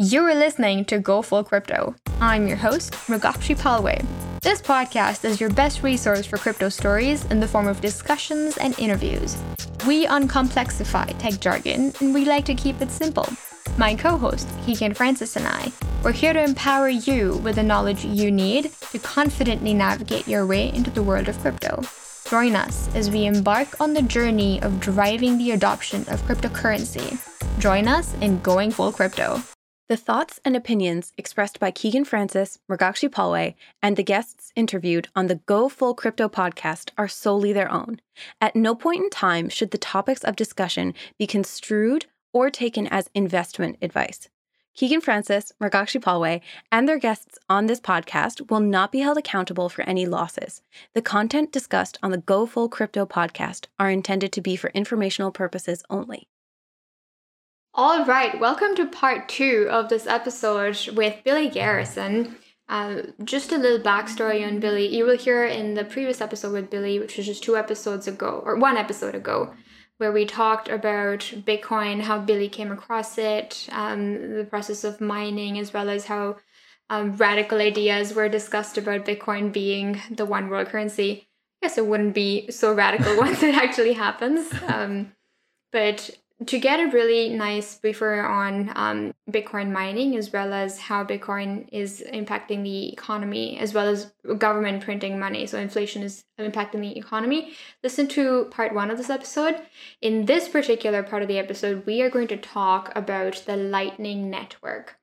You're listening to Go Full Crypto. I'm your host, Mrugakshi Palway. This podcast is your best resource for crypto stories in the form of discussions and interviews. We uncomplexify tech jargon and we like to keep it simple. My co host, Keegan Francis, and I, we're here to empower you with the knowledge you need to confidently navigate your way into the world of crypto. Join us as we embark on the journey of driving the adoption of cryptocurrency. Join us in Going Full Crypto. The thoughts and opinions expressed by Keegan Francis, Mrugakshi Palway, and the guests interviewed on the Go Full Crypto podcast are solely their own. At no point in time should the topics of discussion be construed or taken as investment advice. Keegan Francis, Mrugakshi Palway, and their guests on this podcast will not be held accountable for any losses. The content discussed on the Go Full Crypto podcast are intended to be for informational purposes only. All right, welcome to part two of this episode with Billy Garrison. Uh, just a little backstory on Billy. You will hear in the previous episode with Billy, which was just two episodes ago, or one episode ago, where we talked about Bitcoin, how Billy came across it, um, the process of mining, as well as how um, radical ideas were discussed about Bitcoin being the one world currency. I guess it wouldn't be so radical once it actually happens. Um, but to get a really nice briefer on um, Bitcoin mining as well as how Bitcoin is impacting the economy as well as government printing money. So inflation is impacting the economy. Listen to part one of this episode. In this particular part of the episode, we are going to talk about the Lightning Network.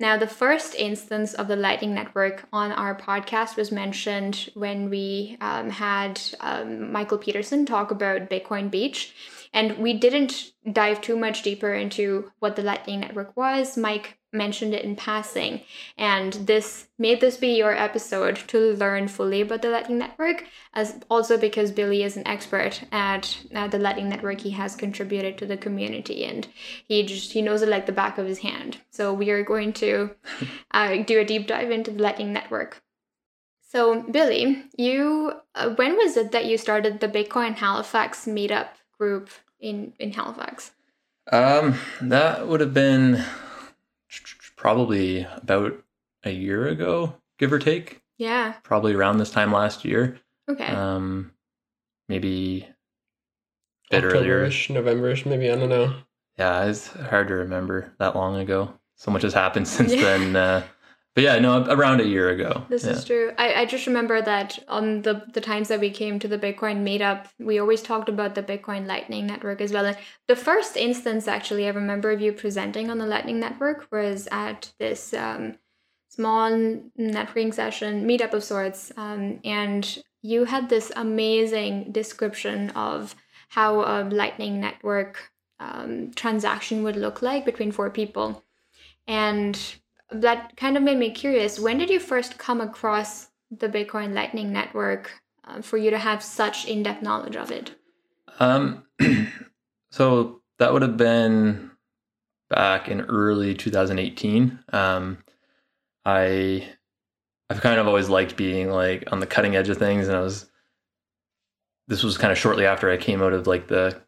Now, the first instance of the Lightning Network on our podcast was mentioned when we um, had um, Michael Peterson talk about Bitcoin Beach. And we didn't dive too much deeper into what the Lightning Network was. Mike mentioned it in passing. And this made this be your episode to learn fully about the Lightning Network, as also because Billy is an expert at uh, the Lightning Network. He has contributed to the community and he just he knows it like the back of his hand. So we are going to uh, do a deep dive into the Lightning Network. So Billy, you uh, when was it that you started the Bitcoin Halifax meetup group in in Halifax? Um, that would have been probably about a year ago, give or take. Yeah. Probably around this time last year. Okay. Um, maybe a bit earlier. October-ish, November-ish, maybe. I don't know. Yeah, it's hard to remember that long ago. So much has happened since Yeah. then. Uh, but yeah, no, around a year ago. This yeah. is true. I, I just remember that on the, the times that we came to the Bitcoin meetup, we always talked about the Bitcoin Lightning Network as well. And the first instance, actually, I remember of you presenting on the Lightning Network was at this um, small networking session, meetup of sorts. Um, and you had this amazing description of how a Lightning Network um, transaction would look like between four people. And that kind of made me curious. When did you first come across the Bitcoin Lightning Network uh, for you to have such in depth knowledge of it? Um, so that would have been back in early 2018. Um, I I've kind of always liked being like on the cutting edge of things, and I was. This was kind of shortly after I came out of like the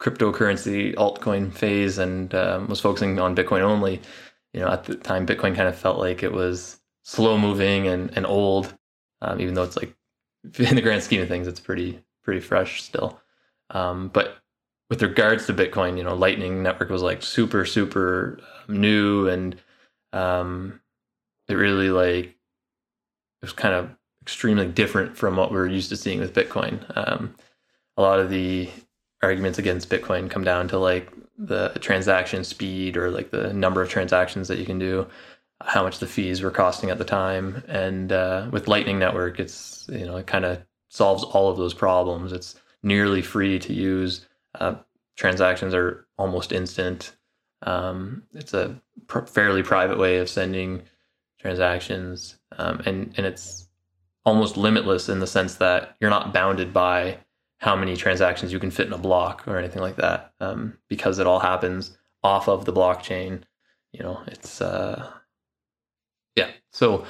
cryptocurrency altcoin phase and um, was focusing on Bitcoin only. You know, at the time, Bitcoin kind of felt like it was slow moving and, and old, um, even though it's like in the grand scheme of things, it's pretty pretty fresh still. Um, but with regards to Bitcoin, you know, Lightning Network was like super, super um, new, and um, it really like it was kind of extremely different from what we're used to seeing with Bitcoin. Um, a lot of the arguments against Bitcoin come down to like the transaction speed or like the number of transactions that you can do, how much the fees were costing at the time, and uh, with Lightning Network, it's you know it kind of solves all of those problems. It's nearly free to use. Uh, transactions are almost instant. Um, it's a pr- fairly private way of sending transactions, um, and and it's almost limitless in the sense that you're not bounded by how many transactions you can fit in a block or anything like that, um, because it all happens off of the blockchain. You know, it's uh, yeah. So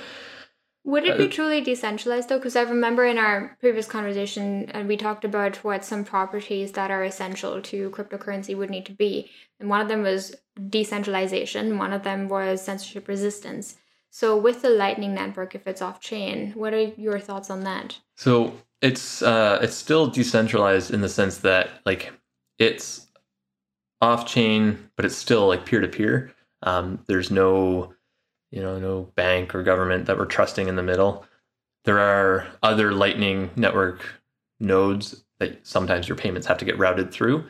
Would it be Uh, truly decentralized though? Because I remember in our previous conversation, and we talked about what some properties that are essential to cryptocurrency would need to be. And one of them was decentralization, one of them was censorship resistance. So, with the Lightning Network, if it's off chain, what are your thoughts on that? So it's uh, it's still decentralized in the sense that like it's off chain, but it's still like peer to peer. There's no you know no bank or government that we're trusting in the middle. There are other Lightning Network nodes that sometimes your payments have to get routed through,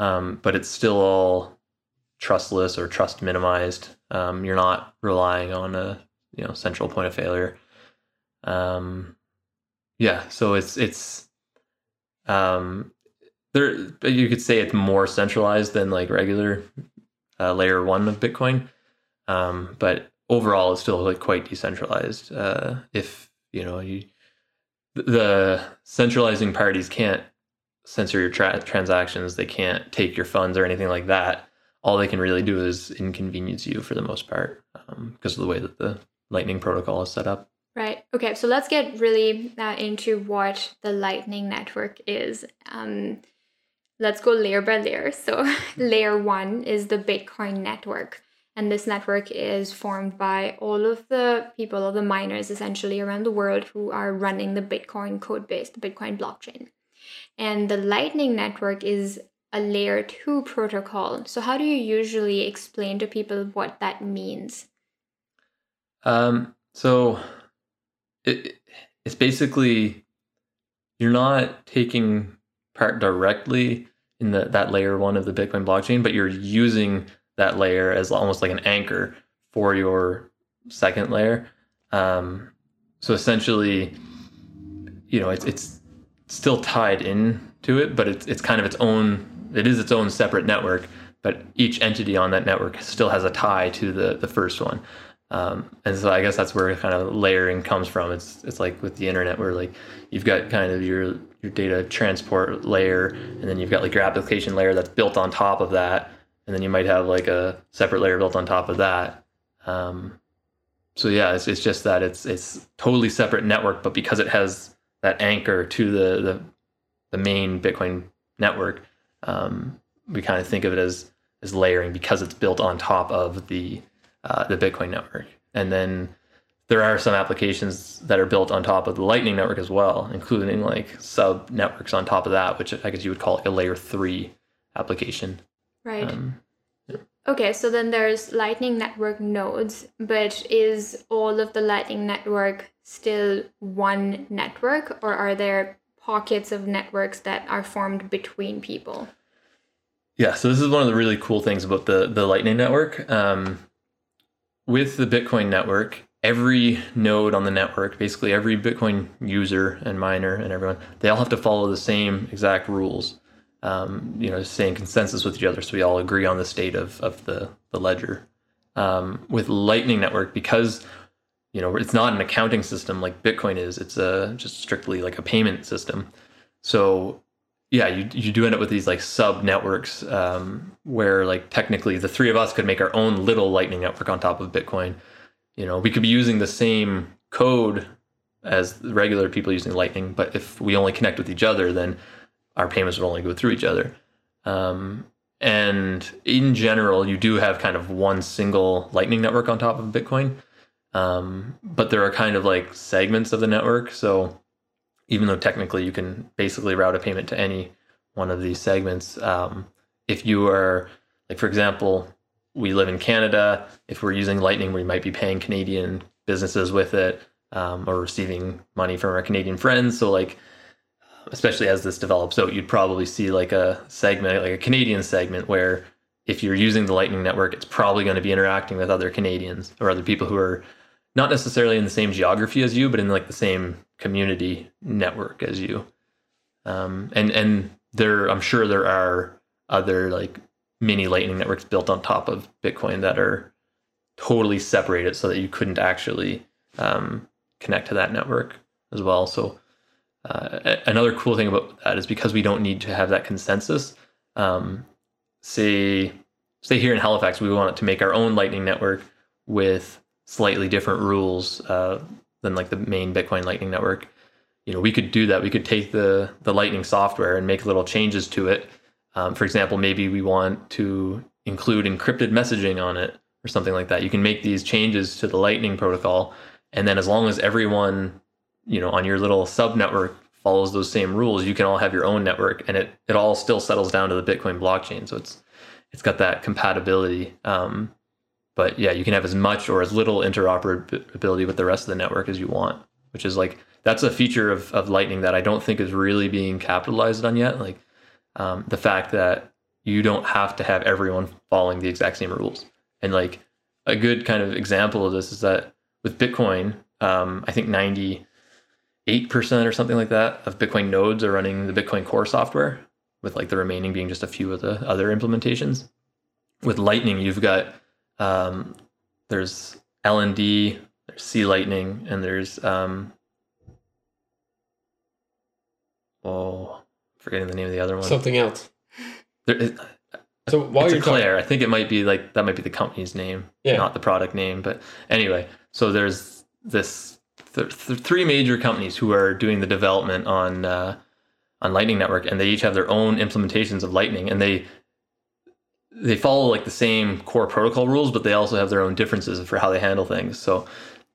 um, but it's still all trustless or trust minimized. Um, you're not relying on a you know central point of failure. Um, yeah, so it's it's um there you could say it's more centralized than like regular uh, layer 1 of Bitcoin. Um but overall it's still like quite decentralized. Uh if, you know, you the centralizing parties can't censor your tra- transactions, they can't take your funds or anything like that. All they can really do is inconvenience you for the most part um, because of the way that the Lightning protocol is set up. Right. Okay. So let's get really uh, into what the Lightning Network is. Um, let's go layer by layer. So, layer one is the Bitcoin network. And this network is formed by all of the people, all the miners essentially around the world who are running the Bitcoin code base, the Bitcoin blockchain. And the Lightning Network is a layer two protocol. So, how do you usually explain to people what that means? Um, so it, it's basically you're not taking part directly in the, that layer one of the Bitcoin blockchain, but you're using that layer as almost like an anchor for your second layer. Um, so essentially, you know, it's it's still tied in to it, but it's it's kind of its own. It is its own separate network, but each entity on that network still has a tie to the the first one. Um, and so I guess that's where kind of layering comes from. It's it's like with the internet where like you've got kind of your your data transport layer, and then you've got like your application layer that's built on top of that, and then you might have like a separate layer built on top of that. Um, so yeah, it's, it's just that it's it's totally separate network, but because it has that anchor to the the, the main Bitcoin network, um, we kind of think of it as as layering because it's built on top of the uh, the Bitcoin network. And then there are some applications that are built on top of the Lightning network as well, including like sub networks on top of that, which I guess you would call like a layer three application. Right. Um, Okay, so then there's Lightning Network nodes, but is all of the Lightning Network still one network, or are there pockets of networks that are formed between people? Yeah, so this is one of the really cool things about the the Lightning network. Um, with the Bitcoin network, every node on the network, basically every Bitcoin user and miner and everyone, they all have to follow the same exact rules. Um, you know, stay in consensus with each other, so we all agree on the state of of the the ledger. Um, with Lightning Network, because you know it's not an accounting system like Bitcoin is, it's a just strictly like a payment system. So yeah, you you do end up with these like sub networks um, where like technically the three of us could make our own little Lightning network on top of Bitcoin. You know, we could be using the same code as regular people using Lightning, but if we only connect with each other, then our payments would only go through each other. Um, and in general, you do have kind of one single Lightning network on top of Bitcoin, um, but there are kind of like segments of the network. So even though technically you can basically route a payment to any one of these segments, um, if you are like, for example, we live in Canada. If we're using Lightning, we might be paying Canadian businesses with it um, or receiving money from our Canadian friends. So like especially as this develops out, you'd probably see like a segment, like a Canadian segment, where if you're using the Lightning Network, it's probably going to be interacting with other Canadians or other people who are not necessarily in the same geography as you, but in like the same community network as you. Um, and and there, I'm sure there are other like mini Lightning networks built on top of Bitcoin that are totally separated, so that you couldn't actually um, connect to that network as well. So uh, another cool thing about that is because we don't need to have that consensus. Um, say, say here in Halifax, we wanted to make our own Lightning network with slightly different rules. Uh, than like the main Bitcoin Lightning Network. You know, we could do that. We could take the the Lightning software and make little changes to it. Um, for example, maybe we want to include encrypted messaging on it or something like that. You can make these changes to the Lightning protocol, and then as long as everyone, you know, on your little sub network follows those same rules, you can all have your own network, and it it all still settles down to the Bitcoin blockchain. So it's it's got that compatibility. Um, but yeah, you can have as much or as little interoperability with the rest of the network as you want, which is like that's a feature of, of Lightning that I don't think is really being capitalized on yet. Like um, the fact that you don't have to have everyone following the exact same rules. And like a good kind of example of this is that with Bitcoin, um, I think 98% or something like that of Bitcoin nodes are running the Bitcoin core software, with like the remaining being just a few of the other implementations. With Lightning, you've got um, there's LND, there's C Lightning, and there's um, oh, forgetting the name of the other one. Something else. There So while it's Eclair. I think it might be like that might be the company's name, Yeah. not the product name. But anyway, so there's this th- th- three major companies who are doing the development on uh, on Lightning Network, and they each have their own implementations of Lightning, and they they follow like the same core protocol rules, but they also have their own differences for how they handle things. So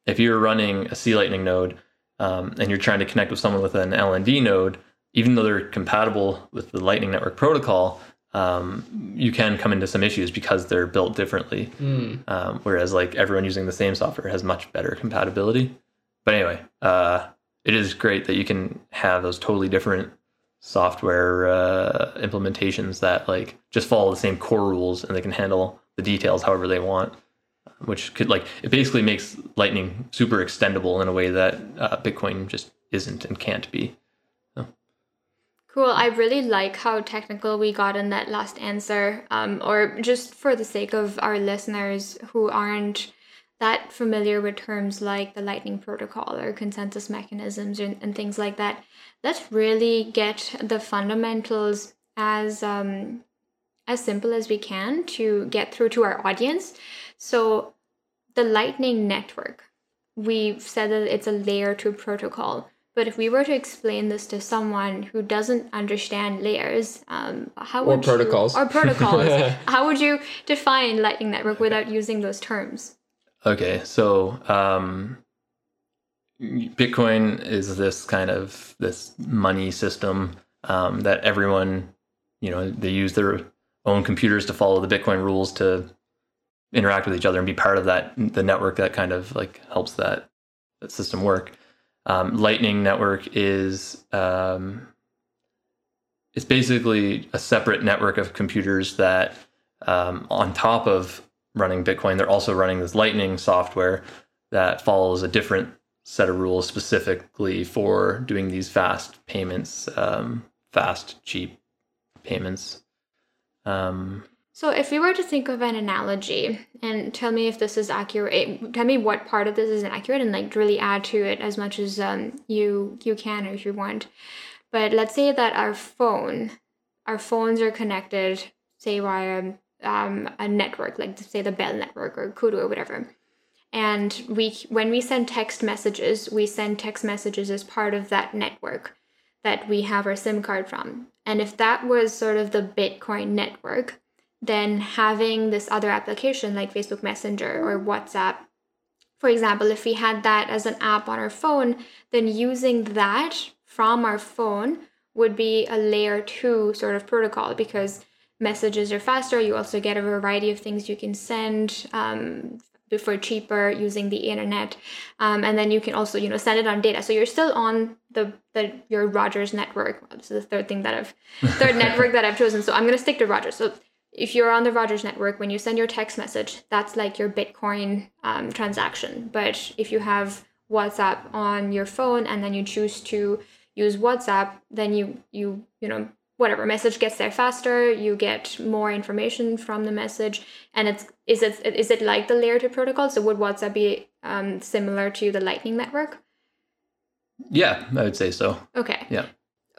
if you're running a C Lightning node um, and you're trying to connect with someone with an LND node, even though they're compatible with the Lightning Network protocol, um, you can come into some issues because they're built differently. Mm. Um, whereas like everyone using the same software has much better compatibility. But anyway, uh, it is great that you can have those totally different software uh, implementations that like just follow the same core rules and they can handle the details however they want which could like it basically makes lightning super extendable in a way that uh, bitcoin just isn't and can't be Cool. I really like how technical we got in that last answer. Um, or just for the sake of our listeners who aren't that familiar with terms like the Lightning Protocol or consensus mechanisms and, and things like that, let's really get the fundamentals as um, as simple as we can to get through to our audience. So, the Lightning Network, we've said that it's a layer two protocol. But if we were to explain this to someone who doesn't understand layers, um, how Or would protocols. you, or protocols, how would you define Lightning Network without using those terms? Okay so um, bitcoin is this kind of this money system um, that everyone you know they use their own computers to follow the bitcoin rules to interact with each other and be part of that the network that kind of like helps that, that system work. Um, lightning network is um, it's basically a separate network of computers that um, on top of running bitcoin they're also running this lightning software that follows a different set of rules specifically for doing these fast payments um, fast cheap payments um, So, if we were to think of an analogy, and tell me if this is accurate, tell me what part of this is inaccurate, and like really add to it as much as um, you you can or if you want. But let's say that our phone, our phones are connected, say via um, a network, like say the Bell network or Koodo or whatever. And we, when we send text messages, we send text messages as part of that network that we have our SIM card from. And if that was sort of the Bitcoin network, then having this other application like Facebook Messenger or WhatsApp, for example, if we had that as an app on our phone, then using that from our phone would be a layer two sort of protocol because messages are faster. You also get a variety of things you can send um, for cheaper using the internet, um, and then you can also you know send it on data. So you're still on the the your Rogers network. This is the third thing that I've third network that I've chosen. So I'm gonna stick to Rogers. So if you're on the Rogers network, when you send your text message, that's like your Bitcoin um, transaction. But if you have WhatsApp on your phone and then you choose to use WhatsApp, then you you you know whatever message gets there faster. You get more information from the message, and it's is it is it like the layer two protocol? So would WhatsApp be um, similar to the Lightning network? yeah i would say so Okay. yeah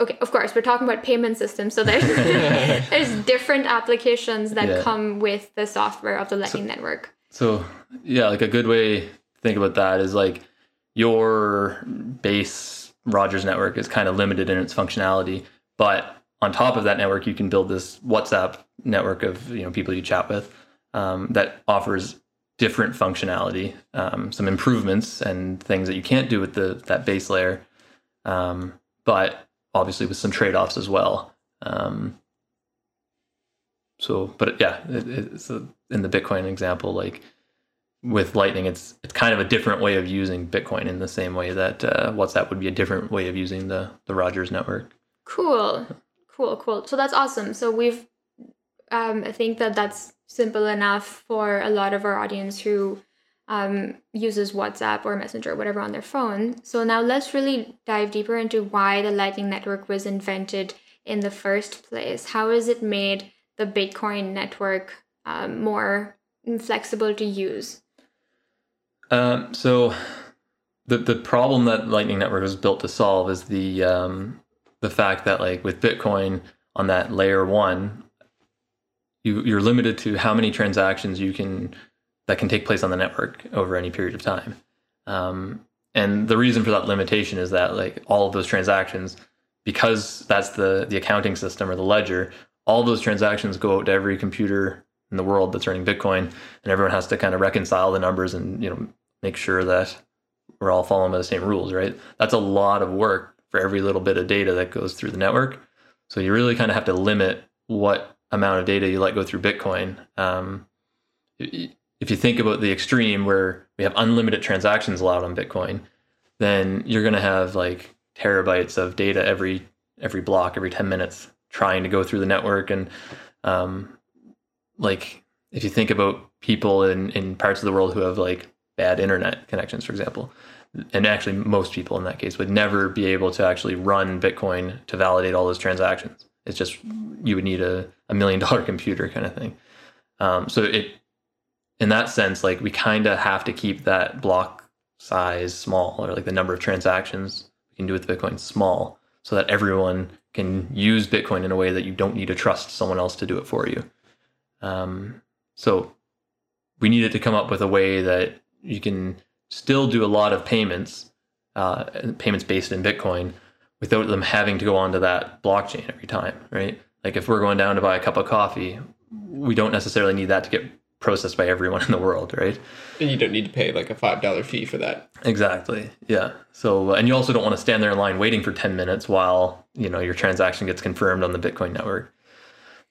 Okay, of course, we're talking about payment systems, so there's there's different applications that Yeah. come with the software of the Lightning network. So yeah, like a good way to think about that is like your base Rogers network is kind of limited in its functionality, but on top of that network, you can build this WhatsApp network of you know people you chat with um, that offers different functionality, um, some improvements and things that you can't do with the that base layer, um, but obviously with some trade offs as well. Um, so, but yeah, it, it's a, in the Bitcoin example, like with Lightning, it's it's kind of a different way of using Bitcoin in the same way that uh, WhatsApp would be a different way of using the the Rogers network. Cool, cool, cool. So that's awesome. So we've, um, I think that that's simple enough for a lot of our audience who um, uses WhatsApp or Messenger or whatever on their phone. So now let's really dive deeper into why the Lightning Network was invented in the first place. How has it made the Bitcoin network um, more flexible to use? Um, so the the problem that Lightning Network was built to solve is the um, the fact that like with Bitcoin on that layer one, you you're limited to how many transactions you can that can take place on the network over any period of time. Um, and the reason for that limitation is that like all of those transactions, because that's the the accounting system or the ledger, all those transactions go out to every computer in the world that's running Bitcoin, and everyone has to kind of reconcile the numbers and you know make sure that we're all following by the same rules, right? That's a lot of work for every little bit of data that goes through the network. So you really kind of have to limit what amount of data you let go through Bitcoin. Um, if you think about the extreme where we have unlimited transactions allowed on Bitcoin, then you're going to have like terabytes of data every every block, every 10 minutes, trying to go through the network. And um, like if you think about people in in parts of the world who have like bad internet connections, for example, and actually most people in that case would never be able to actually run Bitcoin to validate all those transactions. It's just you would need a, a million dollar computer kind of thing. Um, so it, in that sense, like we kind of have to keep that block size small, or like the number of transactions we can do with Bitcoin small, so that everyone can use Bitcoin in a way that you don't need to trust someone else to do it for you. Um, so we needed to come up with a way that you can still do a lot of payments, uh, payments based in Bitcoin, without them having to go onto that blockchain every time, right? Like if we're going down to buy a cup of coffee, we don't necessarily need that to get processed by everyone in the world, right? And you don't need to pay like a five dollar fee for that. Exactly. Yeah. So, and you also don't want to stand there in line waiting for ten minutes while you know your transaction gets confirmed on the Bitcoin network.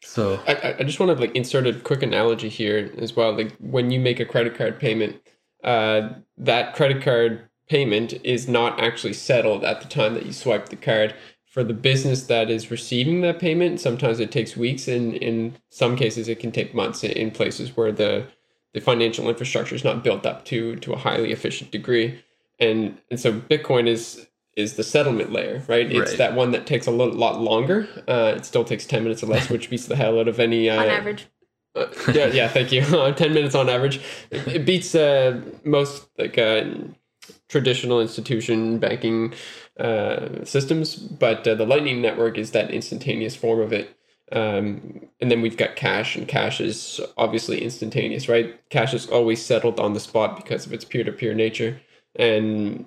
So, I, I just want to like insert a quick analogy here as well. Like when you make a credit card payment, uh, that credit card payment is not actually settled at the time that you swipe the card. For the business that is receiving that payment, sometimes it takes weeks, and in some cases, it can take months in places where the the financial infrastructure is not built up to to a highly efficient degree. And and so Bitcoin is is the settlement layer, right? It's Right. that one that takes a lot, lot longer. Uh, it still takes ten minutes or less, which beats the hell out of any uh, On average. Uh, yeah, yeah, thank you. Ten minutes on average. It, it beats uh, most like uh, traditional institution banking uh, systems, but uh, the Lightning Network is that instantaneous form of it. Um, and then we've got cash, and cash is obviously instantaneous, right? Cash is always settled on the spot because of its peer to peer nature, and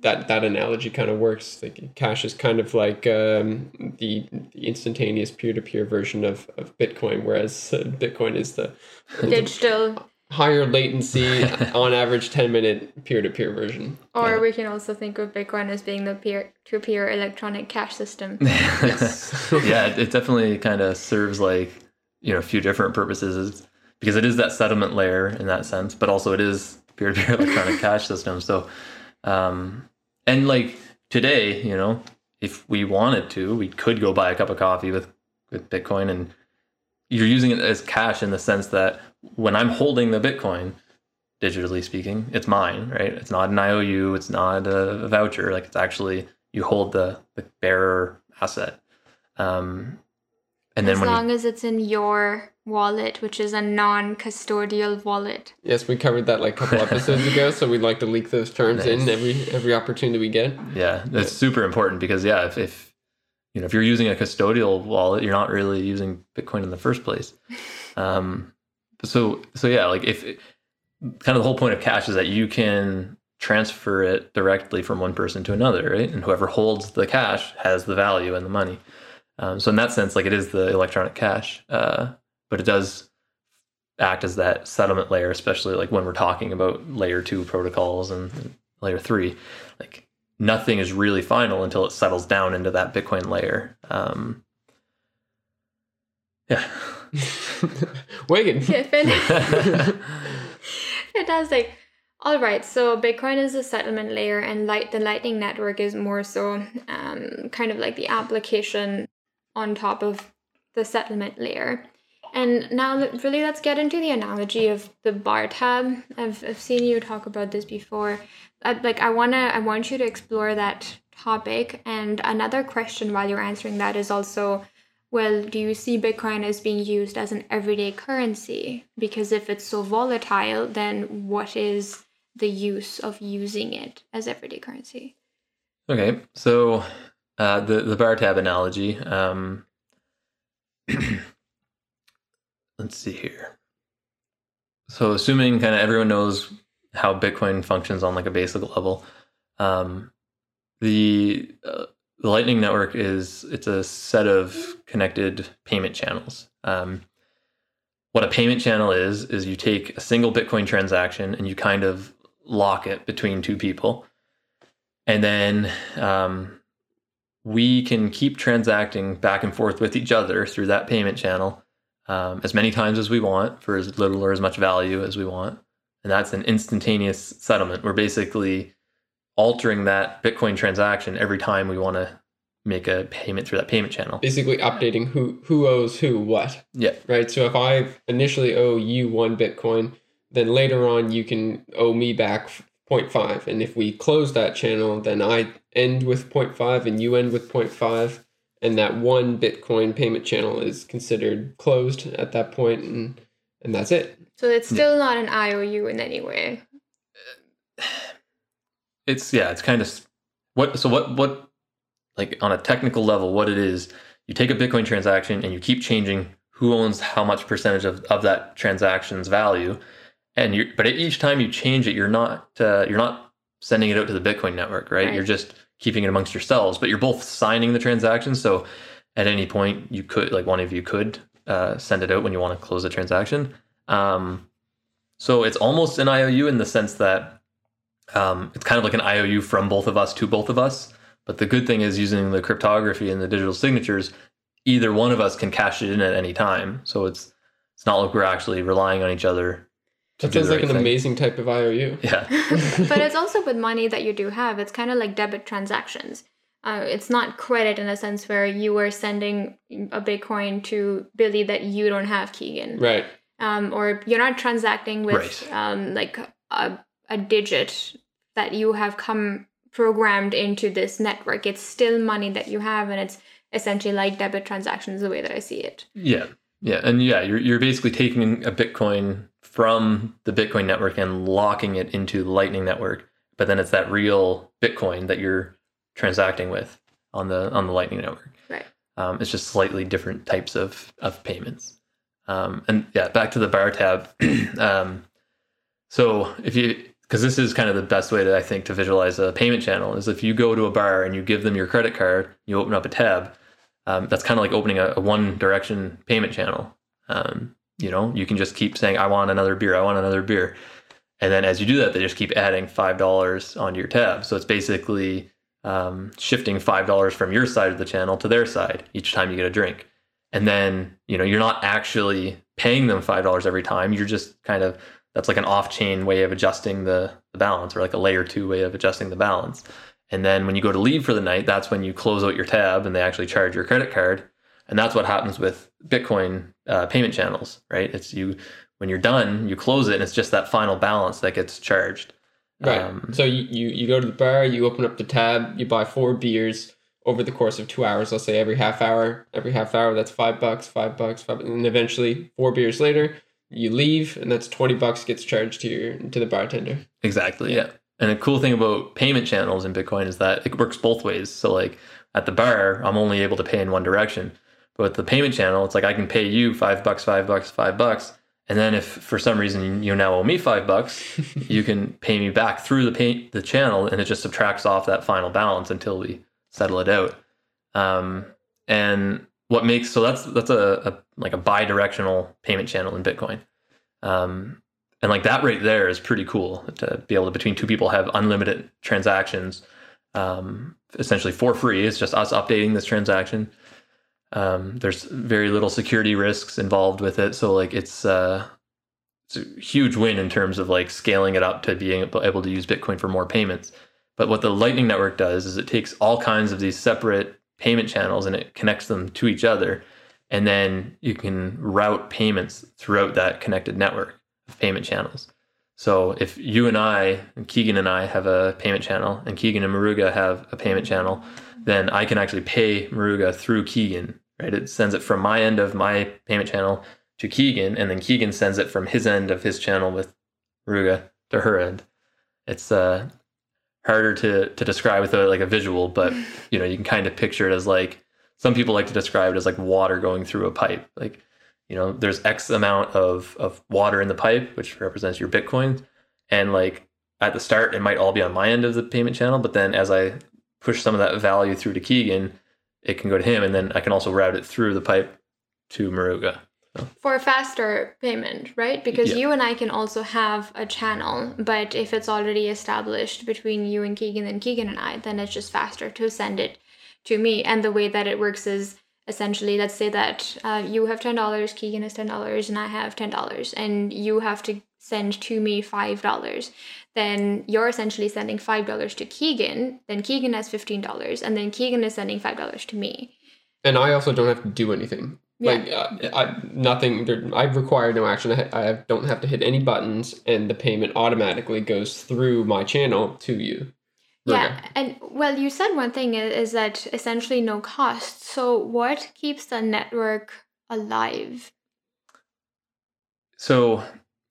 that that analogy kind of works. Like cash is kind of like um, the, the instantaneous peer to peer version of, of Bitcoin, whereas uh, Bitcoin is the Digital. higher latency, on average ten minute peer to peer version. Or we can also think of Bitcoin as being the peer to peer electronic cash system. yeah, it, it definitely kind of serves like you know a few different purposes because it is that settlement layer in that sense, but also it is peer to peer electronic cash system. So, um, and like today, you know, if we wanted to, we could go buy a cup of coffee with with Bitcoin, and you're using it as cash in the sense that when I'm holding the Bitcoin, digitally speaking, it's mine, right? It's not an IOU, it's not a voucher. Like it's actually you hold the the bearer asset. Um, and then as long you, as it's in your wallet, which is a non custodial wallet. Yes, we covered that like a couple episodes ago, so we'd like to leak those terms in every every opportunity we get. yeah, that's super important because yeah, if, if you know if you're using a custodial wallet, you're not really using Bitcoin in the first place. Um, so so yeah, like if kind of the whole point of cash is that you can transfer it directly from one person to another, right? And whoever holds the cash has the value and the money. Um, so in that sense, like it is the electronic cash, uh, but it does act as that settlement layer, especially like when we're talking about layer two protocols and, and layer three. Like nothing is really final until it settles down into that Bitcoin layer. Um, yeah. Wagon. Yeah, fan- Fantastic. All right, so Bitcoin is a settlement layer, and light the Lightning Network is more so um, kind of like the application on top of the settlement layer. And now, really, let's get into the analogy of the bar tab. I've, I've seen you talk about this before. i like, I wanna, I want you to explore that topic. And another question while you're answering that is also, well, do you see Bitcoin as being used as an everyday currency? Because if it's so volatile, then what is the use of using it as everyday currency? Okay, so uh, the the bar tab analogy. Um, let's see here. So, assuming kind of everyone knows how Bitcoin functions on like a basic level, um, the uh, Lightning Network is it's a set of connected payment channels. Um, what a payment channel is is you take a single Bitcoin transaction and you kind of lock it between two people and then um, we can keep transacting back and forth with each other through that payment channel um, as many times as we want for as little or as much value as we want and that's an instantaneous settlement we're basically altering that bitcoin transaction every time we want to make a payment through that payment channel Basically updating who who owes who what. yeah Right. So if I initially owe you one Bitcoin, then later on you can owe me back 0.5. And if we close that channel, then I end with 0.5 and you end with 0.5. And that one Bitcoin payment channel is considered closed at that point, and and that's it. So it's still not an IOU in any way. it's yeah it's kind of what so what what like on a technical level what it is you take a bitcoin transaction and you keep changing who owns how much percentage of, of that transaction's value and you but each time you change it you're not uh, you're not sending it out to the bitcoin network right? Right. you're just keeping it amongst yourselves but you're both signing the transaction so at any point you could like one of you could uh, send it out when you want to close the transaction um, so it's almost an iou in the sense that um, it's kind of like an IOU from both of us to both of us. But the good thing is using the cryptography and the digital signatures, either one of us can cash it in at any time. So it's it's not like we're actually relying on each other. To That do sounds the like an thing. amazing type of IOU. Yeah, but it's also with money that you do have. It's kind of like debit transactions. Uh, it's not credit in a sense where you are sending a Bitcoin to Billy that you don't have, Keegan. Right. um, or you're not transacting with Right. um, like a, a digit that you have come programmed into this network. It's still money that you have, and it's essentially like debit transactions the way that I see it. yeah, yeah, and yeah, you're you're basically taking a Bitcoin from the Bitcoin network and locking it into the Lightning network. But then it's that real Bitcoin that you're transacting with on the on the Lightning network. Right. Um, it's just slightly different types of of payments. Um, and yeah, back to the bar tab. um, so if you, because this is kind of the best way to I think to visualize a payment channel is if you go to a bar and you give them your credit card, you open up a tab. Um, that's kind of like opening a, a one direction payment channel. Um, you know, you can just keep saying, "I want another beer. I want another beer," and then as you do that, they just keep adding five dollars onto your tab. So it's basically um, shifting five dollars from your side of the channel to their side each time you get a drink and then you know you're not actually paying them five dollars every time you're just kind of that's like an off-chain way of adjusting the, the balance or like a layer two way of adjusting the balance and then when you go to leave for the night that's when you close out your tab and they actually charge your credit card and that's what happens with bitcoin uh, payment channels right it's you when you're done you close it and it's just that final balance that gets charged Right. Um, so you, you you go to the bar, you open up the tab, you buy four beers over the course of two hours. Let's say every half hour, every half hour that's five bucks, five bucks, five, and eventually four beers later, you leave, and that's twenty bucks gets charged to your to the bartender. Exactly. Yeah. And the cool thing about payment channels in Bitcoin is that it works both ways. So like at the bar, I'm only able to pay in one direction. But the payment channel, it's like I can pay you five bucks, five bucks, five bucks, And then if for some reason you now owe me five bucks, you can pay me back through the pay, the channel, and it just subtracts off that final balance until we settle it out. Um, and what makes so that's that's a, a like a bi-directional payment channel in Bitcoin. Um, and like that right there is pretty cool to be able to between two people have unlimited transactions um, essentially for free. It's just us updating this transaction. Um, there's very little security risks involved with it, so like it's uh, it's a huge win in terms of like scaling it up to being able to use Bitcoin for more payments. But what the Lightning Network does is it takes all kinds of these separate payment channels and it connects them to each other, and then you can route payments throughout that connected network of payment channels. So if you and I, and Keegan and I have a payment channel, and Keegan and Maruga have a payment channel, then I can actually pay Maruga through Keegan, right? It sends it from my end of my payment channel to Keegan, and then Keegan sends it from his end of his channel with Maruga to her end. It's uh, harder to to describe with a, like a visual, but you know you can kind of picture it as like some people like to describe it as like water going through a pipe. Like you know, there's X amount of of water in the pipe, which represents your Bitcoin, and like at the start it might all be on my end of the payment channel, but then as I push some of that value through to Keegan, it can go to him, and then I can also route it through the pipe to Muruga. So. For faster payment, right? Because Yeah. you and I can also have a channel, but if it's already established between you and Keegan and Keegan and I, then it's just faster to send it to me. And the way that it works is essentially, let's say that uh, you have ten dollars, Keegan has ten dollars, and I have ten dollars, and you have to send to me five dollars. Then you're essentially sending five dollars to Keegan. Then Keegan has fifteen dollars, and then Keegan is sending five dollars to me. And I also don't have to do anything. Yeah. Like uh, I, nothing. There, I require no action. I, I don't have to hit any buttons, and the payment automatically goes through my channel to you. Yeah, and well, you said one thing i- is that essentially no cost. So, what keeps the network alive? So,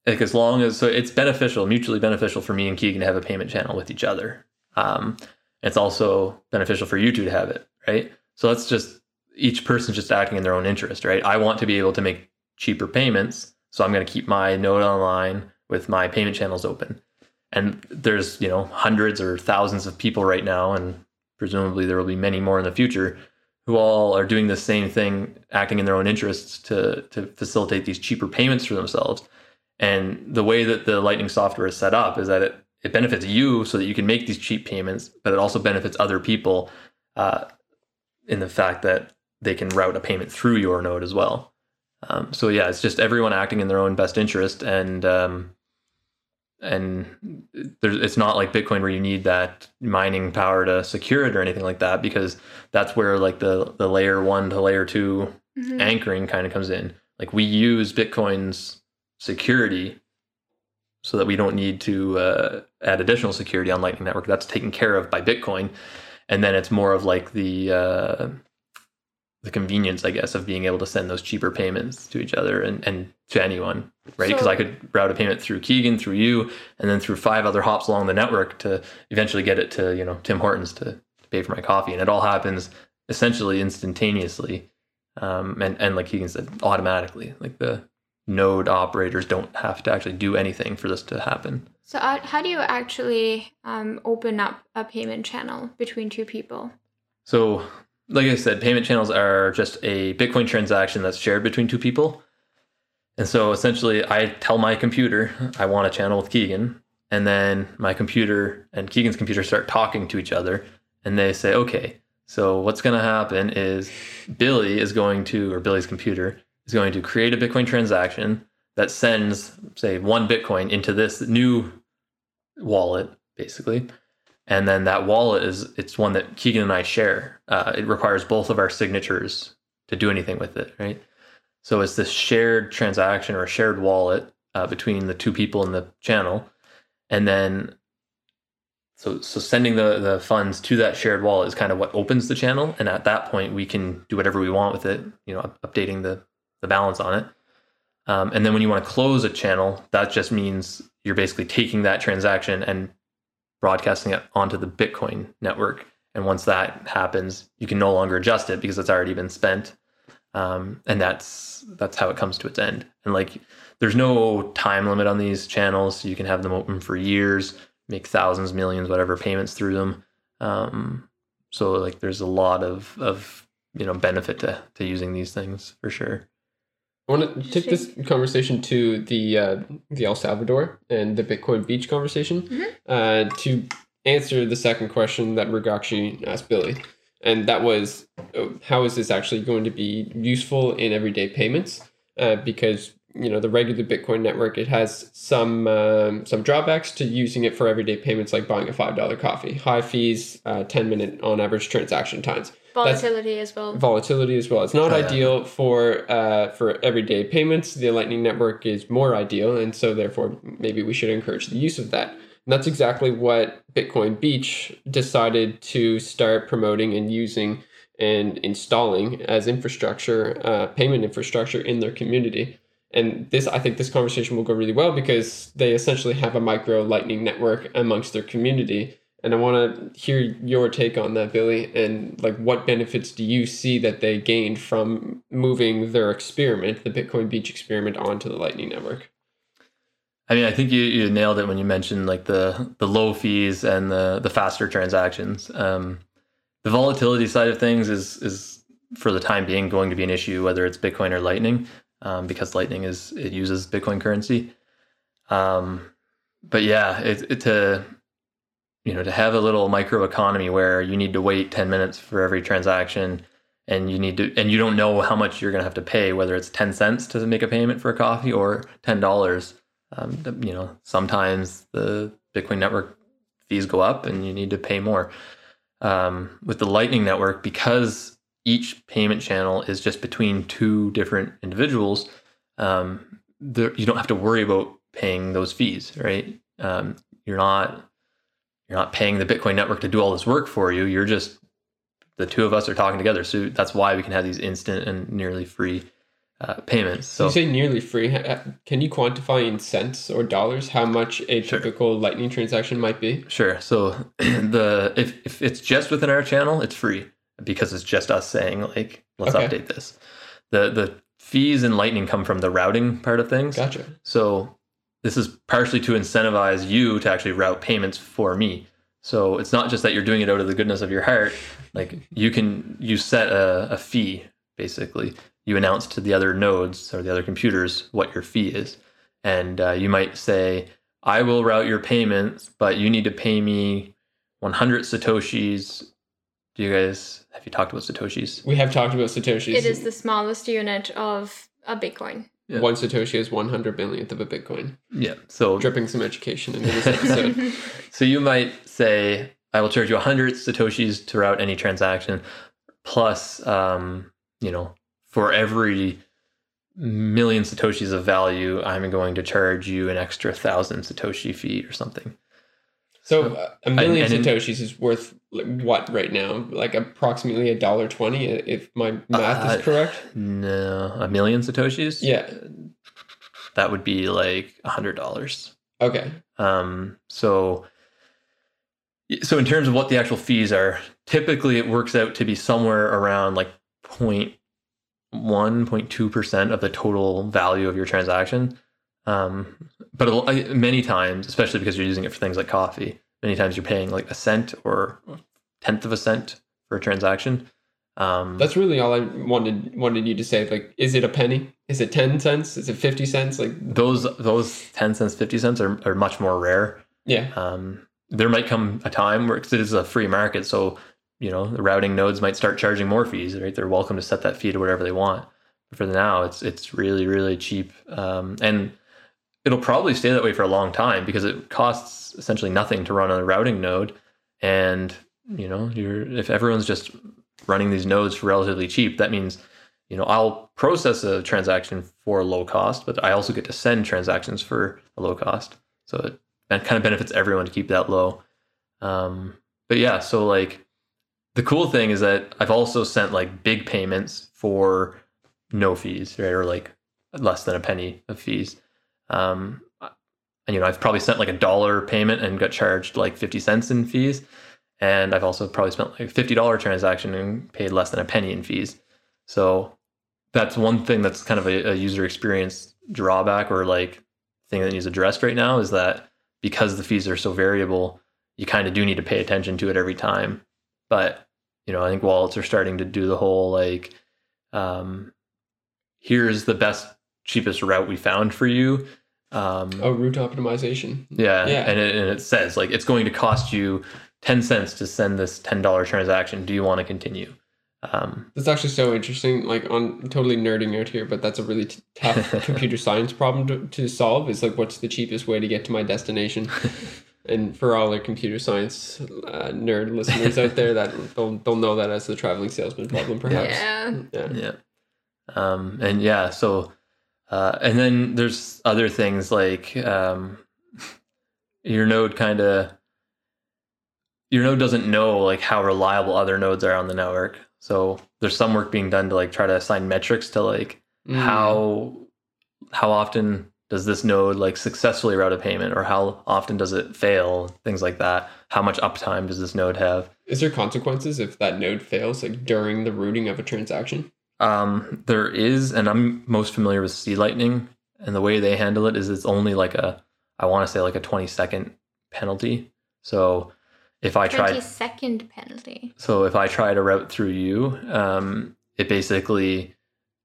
like as long as so it's beneficial, mutually beneficial for me and Keegan to have a payment channel with each other. Um, it's also beneficial for you two to have it, right? So that's just each person's just acting in their own interest, right? I want to be able to make cheaper payments, so I'm going to keep my node online with my payment channels open. And there's you know hundreds or thousands of people right now, and presumably there will be many more in the future who all are doing the same thing, acting in their own interests to to facilitate these cheaper payments for themselves. And the way that the Lightning software is set up is that it it benefits you so that you can make these cheap payments, but it also benefits other people uh, in the fact that they can route a payment through your node as well. Um, so yeah, it's just everyone acting in their own best interest, and um, and there's it's not like Bitcoin where you need that mining power to secure it or anything like that because that's where like the the layer one to layer two Mhm. anchoring kind of comes in. Like we use Bitcoin's security so that we don't need to uh, add additional security on Lightning Network. That's taken care of by Bitcoin, and then it's more of like the uh, the convenience, I guess, of being able to send those cheaper payments to each other and, and to anyone, right? Because So- I could route a payment through Keegan, through you, and then through five other hops along the network to eventually get it to you know Tim Hortons to, to pay for my coffee, and it all happens essentially instantaneously, um, and and like Keegan said, automatically. Like the node operators don't have to actually do anything for this to happen. So, uh, how do you actually um, open up a payment channel between two people? So, like I said, payment channels are just a Bitcoin transaction that's shared between two people. And so essentially, I tell my computer I want a channel with Keegan, and then my computer and Keegan's computer start talking to each other, and they say, okay, so what's going to happen is Billy is going to, or Billy's computer is going to create a Bitcoin transaction that sends, say, one Bitcoin into this new wallet, basically and then that wallet is it's one that Keegan and I share. Uh, it requires both of our signatures to do anything with it, right? So it's this shared transaction or a shared wallet uh, between the two people in the channel, and then so so sending the the funds to that shared wallet is kind of what opens the channel, and at that point we can do whatever we want with it, you know, updating the the balance on it. Um, and then when you want to close a channel, that just means you're basically taking that transaction and broadcasting it onto the Bitcoin network. And once that happens, you can no longer adjust it because it's already been spent. Um, and that's that's how it comes to its end. And like there's no time limit on these channels. You can have them open for years, make thousands, millions, whatever payments through them. Um, so like there's a lot of of you know benefit to to using these things for sure. I want to take this conversation to the uh, the El Salvador and the Bitcoin Beach conversation Mhm. uh, to answer the second question that Mrugakshi asked Billy, and that was uh, how is this actually going to be useful in everyday payments? Uh, because you know the regular Bitcoin network it has some um, some drawbacks to using it for everyday payments like buying a five dollar coffee, high fees, uh, ten minute on average transaction times Volatility as well. volatility as well. It's not Oh, yeah. ideal for uh, for everyday payments. The Lightning Network is more ideal, and so therefore maybe we should encourage the use of that. And that's exactly what Bitcoin Beach decided to start promoting and using and installing as infrastructure, uh, payment infrastructure in their community. And this, I think, this conversation will go really well because they essentially have a micro Lightning network amongst their community and I want to hear your take on that, Billy, and like what benefits do you see that they gained from moving their experiment, the Bitcoin Beach experiment, onto the Lightning Network? I mean, I think you, you nailed it when you mentioned like the the low fees and the the faster transactions. Um, the volatility side of things is is for the time being going to be an issue, whether it's Bitcoin or Lightning, um, because Lightning is it uses Bitcoin currency. Um, but yeah, it, it to you know to have a little micro economy where you need to wait ten minutes for every transaction, and you need to and you don't know how much you're going to have to pay, whether it's ten cents to make a payment for a coffee or ten dollars um, you know, sometimes the Bitcoin network fees go up and you need to pay more. Um, with the Lightning Network, because each payment channel is just between two different individuals, um, there, you don't have to worry about paying those fees, right? Um, you're not you're not paying the Bitcoin network to do all this work for you. You're just the two of us are talking together. So that's why we can have these instant and nearly free uh, payments. So you say nearly free. Can you quantify in cents or dollars how much a Sure. typical Lightning transaction might be? Sure. So the if if it's just within our channel, it's free because it's just us saying like let's Okay. update this. The the fees in Lightning come from the routing part of things. Gotcha. So this is partially to incentivize you to actually route payments for me. So it's not just that you're doing it out of the goodness of your heart. Like you can you set a, a fee basically. You announce to the other nodes or the other computers what your fee is, and uh, you might say, "I will route your payments, but you need to pay me 100 satoshis." Do you guys have you talked about satoshis? We have talked about satoshis. It is the smallest unit of a Bitcoin. Yeah. one satoshi is one hundred millionth of a Bitcoin. Yeah. So Dripping some education into this episode. So you might say, I will charge you 100 Satoshis to route any transaction, plus, um, you know, for every million Satoshis of value, I'm going to charge you an extra thousand Satoshi fee or something. So uh, a million and satoshis is worth like, what right now? Like approximately a dollar twenty, if my math Uh, is correct. No, a million Satoshis? Yeah. That would be like a $100. Okay. Um, so, so in terms of what the actual fees are, typically it works out to be somewhere around like 0.1, 0.2 percent of the total value of your transaction. Um, but many times, especially because you're using it for things like coffee, many times you're paying like a cent or tenth of a cent for a transaction. Um, That's really all I wanted wanted you to say. Like, is it a penny? Is it ten cents? Is it fifty cents? Like, those those ten cents, fifty cents are, are much more rare. yeah. Um, there might come a time where because it is a free market, so you know the routing nodes might start charging more fees. Right, they're welcome to set that fee to whatever they want. But for now, it's it's really really cheap, um, and it'll probably stay that way for a long time because it costs essentially nothing to run a routing node, and you know you're if everyone's just running these nodes for relatively cheap, that means you know I'll process a transaction for low cost, but I also get to send transactions for a low cost. So it that kind of benefits everyone to keep that low. Um, but yeah, so like the cool thing is that I've also sent like big payments for no fees, right, or like less than a penny of fees. Um, and you know, I've probably sent like a dollar payment and got charged like fifty cents in fees, and I've also probably spent like a fifty dollar transaction and paid less than a penny in fees. So that's one thing that's kind of a, a user experience drawback or like thing that needs addressed right now is that because the fees are so variable, you kind of do need to pay attention to it every time. But you know, I think wallets are starting to do the whole like, um, here's the best, cheapest route we found for you. Um, Oh, route optimization. yeah, Yeah. And, it, and it says like it's going to cost you ten cents to send this ten dollar transaction. Do you want to continue? Um, That's actually so interesting. Like, on totally nerding out here, but that's a really t- tough computer science problem to, to solve. Is like, what's the cheapest way to get to my destination? and for all the computer science uh, nerd listeners out there, that they'll they'll know that as the traveling salesman problem, perhaps. Yeah. Yeah. yeah um and yeah so uh and then there's other things like um your node kind of your node doesn't know like how reliable other nodes are on the network so there's some work being done to like try to assign metrics to like Mm. how how often does this node like successfully route a payment or how often does it fail things like that how much uptime does this node have Is there consequences if that node fails, like during the routing of a transaction? Um, there is, and I'm most familiar with C Lightning, and the way they handle it is it's only like a, I want to say like a 20 second penalty. So if I try, second penalty. so if I try to route through you, um, it basically,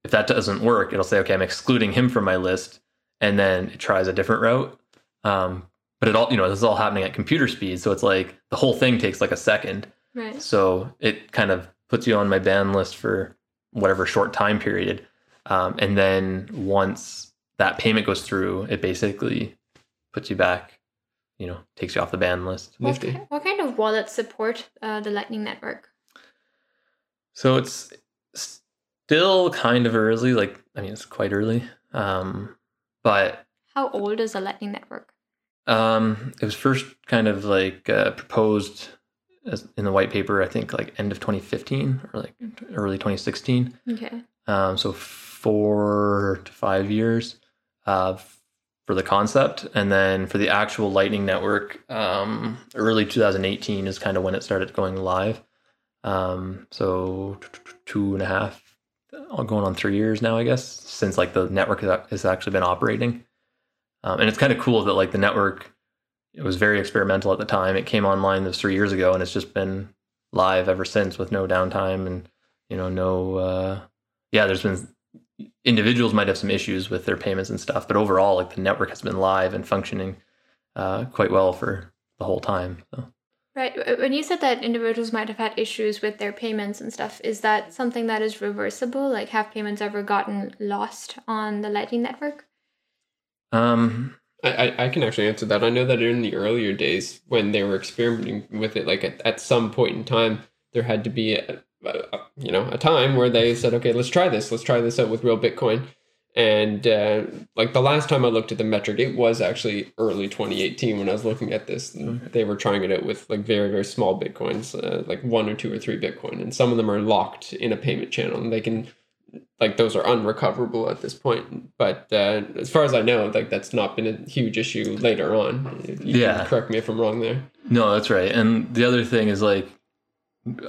if that doesn't work, it'll say, okay, I'm excluding him from my list, and then it tries a different route. Um, but it all, you know, this is all happening at computer speed, so it's like the whole thing takes like a second. Right. So it kind of puts you on my ban list for whatever short time period. Um, and then once that payment goes through, it basically puts you back, you know, takes you off the ban list. What, Nifty. what kind of wallets support uh, the Lightning Network? So it's still kind of early. Like, I mean, it's quite early. Um, but How old is the Lightning Network? um, it was first kind of like uh, proposed as in the white paper, I think like end of 2015 or like early 2016. Okay. Um, so four to five years uh, for the concept, and then for the actual Lightning Network, um, early 2018 is kind of when it started going live. Um, so two and a half, uh, going on three years now, I guess, since like the network has actually been operating. Um, and it's kind of cool that like the network, it was very experimental at the time. It came online this three years ago, and it's just been live ever since with no downtime and you know no. Uh, yeah, there's been individuals might have some issues with their payments and stuff, but overall, like the network has been live and functioning uh, quite well for the whole time. So. Right. When you said that individuals might have had issues with their payments and stuff, is that something that is reversible? Like, have payments ever gotten lost on the Lightning Network? Um, I, I, I can actually answer that. I know that in the earlier days when they were experimenting with it, like at, at some point in time, there had to be a, a, a- you know a time where they said, okay, let's try this. Let's try this out with real Bitcoin. And uh, like the last time I looked at the metric, it was actually early 2018 when I was looking at this. and They were trying it out with like very very small bitcoins, uh, like one or two or three bitcoin, and some of them are locked in a payment channel, and they can like those are unrecoverable at this point. But uh, as far as I know, like that's not been a huge issue later on. You can Yeah. correct me if I'm wrong there. no, that's right. And the other thing is like,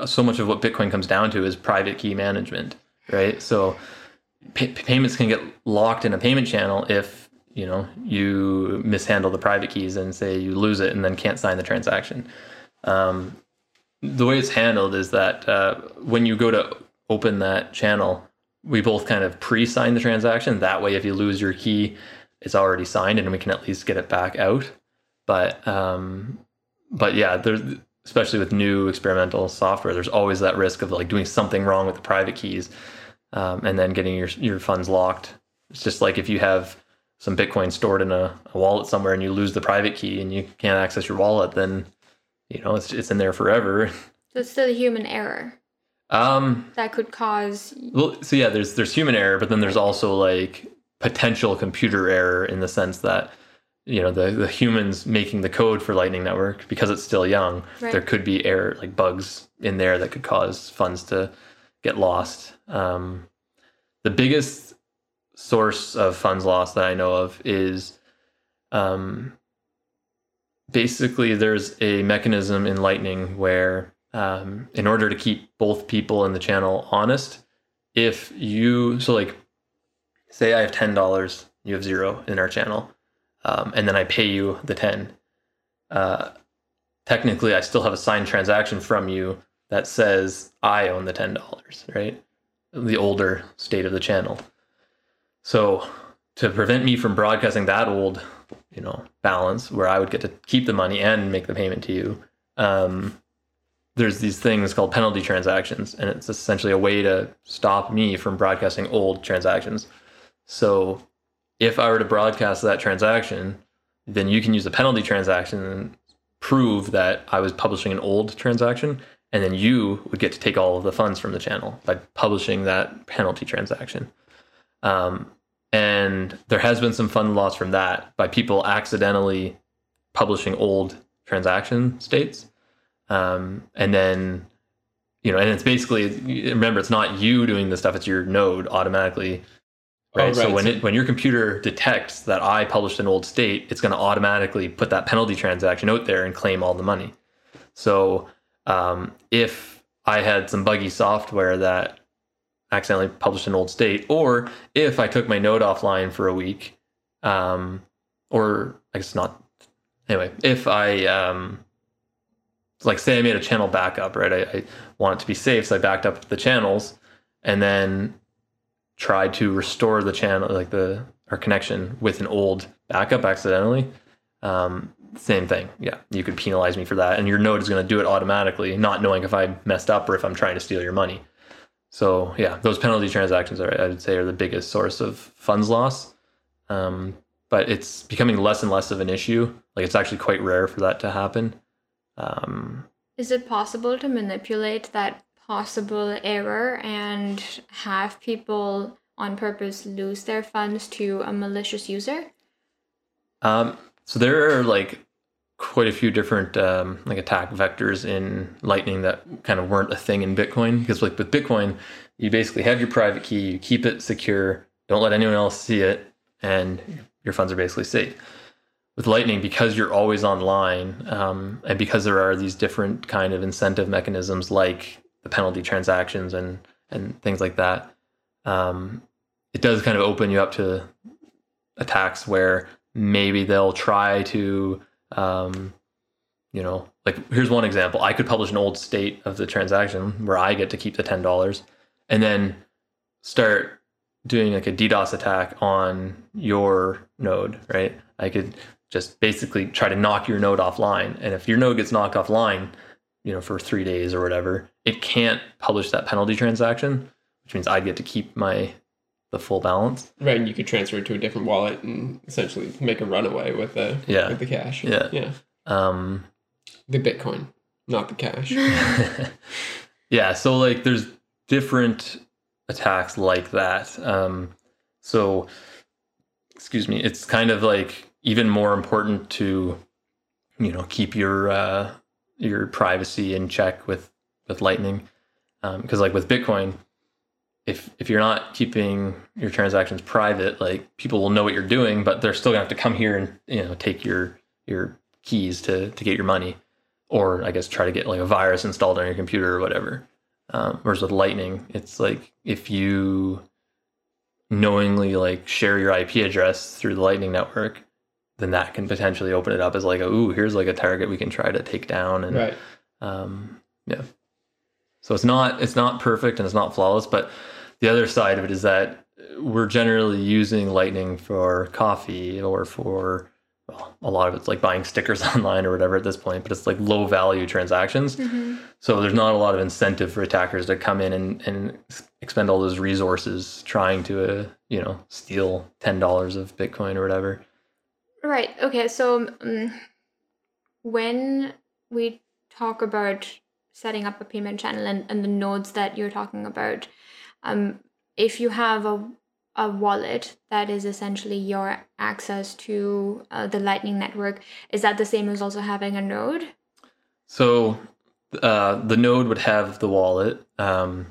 so much of what Bitcoin comes down to is private key management, right? So pay- payments can get locked in a payment channel if you know you mishandle the private keys and say you lose it and then can't sign the transaction. Um, the way it's handled is that uh, when you go to open that channel, we both kind of pre-sign the transaction. That way, if you lose your key, it's already signed, and we can at least get it back out. But um, but yeah, there's especially with new experimental software, there's always that risk of like doing something wrong with the private keys, um, and then getting your your funds locked. It's just like if you have some Bitcoin stored in a, a wallet somewhere and you lose the private key and you can't access your wallet, then you know it's it's in there forever. So it's still a human error Um, that could cause. well, so yeah, there's there's human error, but then there's also like potential computer error in the sense that you know the the humans making the code for Lightning Network because it's still young, Right. there could be error like bugs in there that could cause funds to get lost. Um, the biggest source of funds lost that I know of is um, basically there's a mechanism in Lightning where um, in order to keep both people in the channel honest, if you so like say I have ten dollars you have zero in our channel, um, and then I pay you the ten. Uh, technically, I still have a signed transaction from you that says I own the ten dollars, right? The older state of the channel. So to prevent me from broadcasting that old, you know, balance where I would get to keep the money and make the payment to you, um, there's these things called penalty transactions, and it's essentially a way to stop me from broadcasting old transactions. So if I were to broadcast that transaction, then you can use the penalty transaction and prove that I was publishing an old transaction, and then you would get to take all of the funds from the channel by publishing that penalty transaction. Um, and there has been some fund loss from that by people accidentally publishing old transaction states um, and then you know and it's basically remember it's not you doing the stuff it's your node automatically right, Oh, right. so when it when your computer detects that i published an old state it's going to automatically put that penalty transaction out there and claim all the money so um, if i had some buggy software that accidentally published an old state or if i took my node offline for a week um, or i guess not anyway if i um, like say I made a channel backup, right? I, I want it to be safe, so I backed up the channels and then tried to restore the channel, like the our connection with an old backup accidentally. Um, same thing, yeah. You could penalize me for that, and your node is going to do it automatically, not knowing if I messed up or if I'm trying to steal your money. So yeah, those penalty transactions are, I would say, are the biggest source of funds loss. Um, but it's becoming less and less of an issue. Like it's actually quite rare for that to happen. Um, Is it possible to manipulate that possible error and have people on purpose lose their funds to a malicious user? Um, so there are like quite a few different um, like attack vectors in Lightning that kind of weren't a thing in Bitcoin because like with Bitcoin, you basically have your private key, you keep it secure, don't let anyone else see it, and your funds are basically safe. With Lightning, because you're always online, um, and because there are these different kind of incentive mechanisms like the penalty transactions and and things like that, um, it does kind of open you up to attacks where maybe they'll try to um, you know like here's one example. I could publish an old state of the transaction where i get to keep the $10 and then start doing like a ddos attack on your node right? I could just basically try to knock your node offline and if your node gets knocked offline you know for three days or whatever it can't publish that penalty transaction which means i'd get to keep my the full balance Right, and you could transfer it to a different wallet and essentially make a runaway with the Yeah. with the cash. Yeah. yeah, um the Bitcoin, not the cash. yeah so like there's different attacks like that um so excuse me it's kind of like even more important to you know keep your uh your privacy in check with with lightning because like with bitcoin if if you're not keeping your transactions private like people will know what you're doing but they're still gonna have to come here and you know take your your keys to to get your money or I guess try to get like a virus installed on your computer or whatever. Um, whereas with Lightning, it's like if you knowingly like share your IP address through the Lightning network, then that can potentially open it up as like a ooh here's like a target we can try to take down and right. um, yeah. So it's not it's not perfect and it's not flawless, but the other side of it is that we're generally using Lightning for coffee or for well, a lot of it's like buying stickers online or whatever at this point, but it's like low value transactions. Mhm. So there's not a lot of incentive for attackers to come in and, and expend all those resources trying to uh, you know steal ten dollars of Bitcoin or whatever. Right. Okay. So um, when we talk about setting up a payment channel and, and the nodes that you're talking about, um, if you have a a wallet that is essentially your access to uh, the Lightning network, is that the same as also having a node? So uh, the node would have the wallet. Um,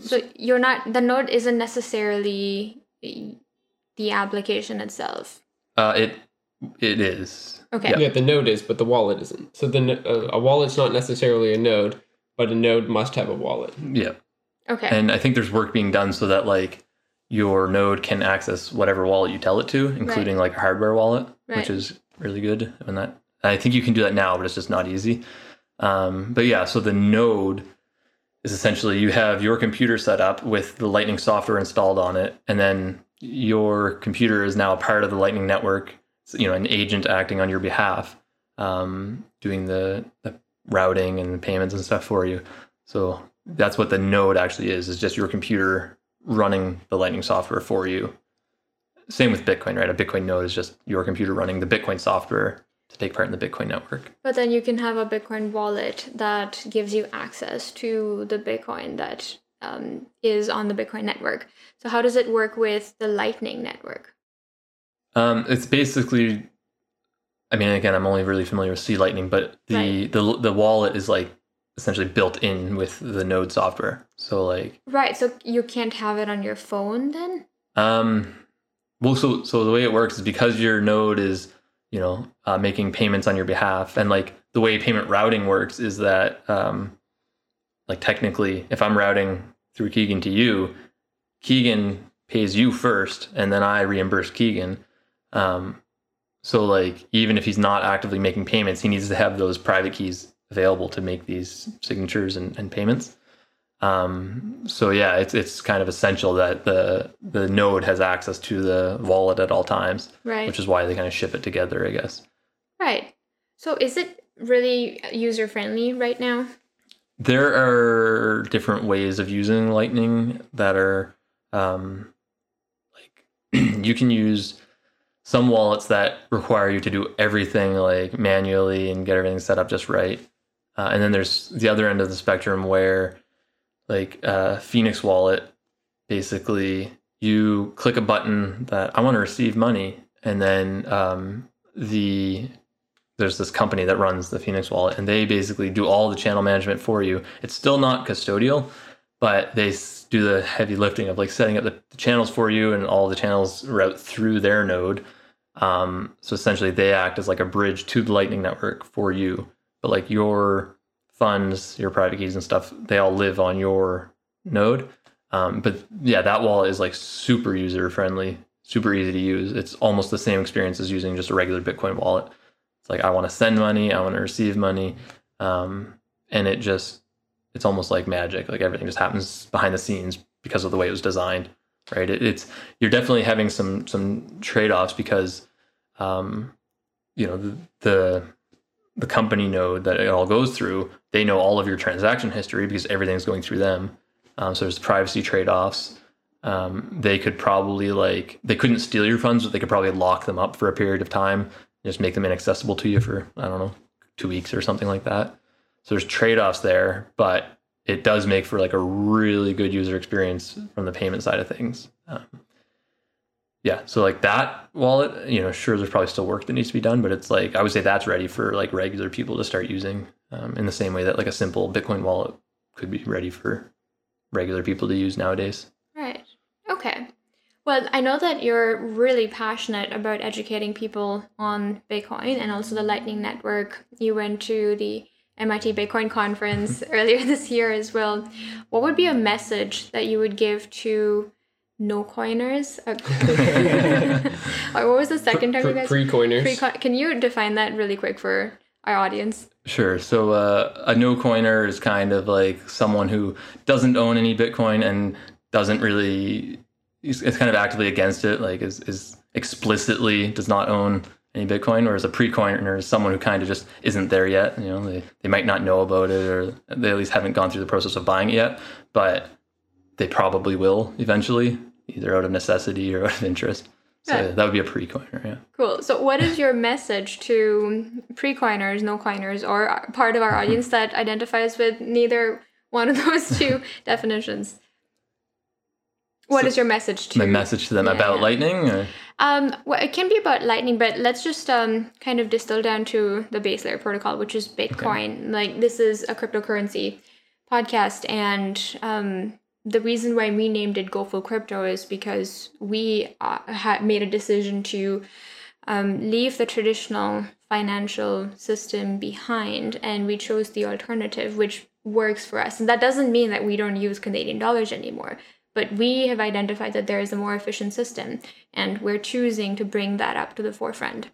So you're not the node isn't necessarily the the application itself. Uh, it it is. Okay. Yeah. Yeah, the node is, but the wallet isn't. So the uh, a wallet's not necessarily a node, but a node must have a wallet. Yeah. Okay. And I think there's work being done so that like your node can access whatever wallet you tell it to, including like a hardware wallet, Right. which is really good. And that I think you can do that now, but it's just not easy. Um, but yeah, so the node is essentially you have your computer set up with the Lightning software installed on it, and then your computer is now a part of the Lightning network. You know, an agent acting on your behalf, um, doing the, the routing and payments and stuff for you. So that's what the node actually is, is just your computer running the Lightning software for you. Same with Bitcoin, right? A Bitcoin node is just your computer running the Bitcoin software to take part in the Bitcoin network. But then you can have a Bitcoin wallet that gives you access to the Bitcoin that um, is on the Bitcoin network. So how does it work with the Lightning network? Um, it's basically, I mean, again, I'm only really familiar with C Lightning, but the, Right. the the wallet is like essentially built in with the Node software. So like, Right. So you can't have it on your phone then. um, well, so so the way it works is because your Node is, you know, uh, making payments on your behalf, and like the way payment routing works is that, um, like technically, if I'm routing through Keegan to you, Keegan pays you first, and then I reimburse Keegan. Um, so like even if he's not actively making payments, he needs to have those private keys available to make these signatures and, and payments. Um, so yeah, it's it's kind of essential that the the node has access to the wallet at all times, Right. which is why they kind of ship it together, I guess. right. So is it really user friendly right now? There are different ways of using Lightning that are um, like you can use some wallets that require you to do everything like manually and get everything set up just right. Uh, and then there's the other end of the spectrum where like uh, Phoenix Wallet, basically you click a button that I want to receive money, and then um, the there's this company that runs the Phoenix Wallet, and they basically do all the channel management for you. It's still not custodial, but they do the heavy lifting of like setting up the, channels for you, and all the channels route through their node. Um, so essentially, they act as like a bridge to the Lightning network for you. But like your funds, your private keys and stuff, they all live on your node. Um, but yeah, that wallet is like super user friendly, super easy to use. It's almost the same experience as using just a regular Bitcoin wallet. It's like I want to send money, I want to receive money, um, and it just it's almost like magic. Like everything just happens behind the scenes because of the way it was designed. Right? It, it's you're definitely having some some trade offs because um, you know the, the the company node that it all goes through, they know all of your transaction history because everything's going through them. Um, so there's privacy trade offs. Um, they could probably like they couldn't steal your funds, but they could probably lock them up for a period of time, just make them inaccessible to you for I don't know two weeks or something like that. So there's trade offs there, but it does make for like a really good user experience from the payment side of things. Um, yeah, so like that wallet, you know, sure, there's probably still work that needs to be done, but it's like I would say that's ready for like regular people to start using um, in the same way that like a simple Bitcoin wallet could be ready for regular people to use nowadays. Right. Okay. Well, I know that you're really passionate about educating people on Bitcoin and also the Lightning Network. You went to the MIT Bitcoin conference earlier this year as well. What would be a message that you would give to no coiners? or what was the second term you guys? Pre-coiners. Can you define that really quick for our audience? Sure. So uh, a no coiner is kind of like someone who doesn't own any Bitcoin and doesn't really is, is kind of actively against it, like is, is explicitly does not own any Bitcoin, whereas a pre-coiner is someone who kind of just isn't there yet. You know, they, they might not know about it or they at least haven't gone through the process of buying it yet, but they probably will eventually, either out of necessity or out of interest. So Right. that would be a pre-coiner, yeah. Cool. So, what is your message to pre coiners, no coiners, or part of our audience that identifies with neither one of those two definitions? What is So, your message to My message to them Yeah, about. Lightning? Or? Um, well, it can be about Lightning, but let's just um kind of distill down to the base layer protocol, which is Bitcoin. Like this is a cryptocurrency podcast, and um, the reason why we named it Go Full Crypto is because we uh, had made a decision to um, leave the traditional financial system behind, and we chose the alternative, which works for us. And that doesn't mean that we don't use Canadian dollars anymore. But we have identified that there is a more efficient system, and we're choosing to bring that up to the forefront.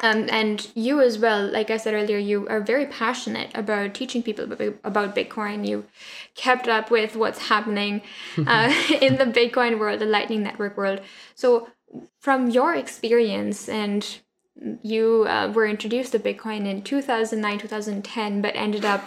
Um, and you as well, like I said earlier, you are very passionate about teaching people about Bitcoin. You kept up with what's happening uh, in the Bitcoin world, the Lightning Network world. So, from your experience, and you uh, were introduced to Bitcoin in 2009, 2010, but ended up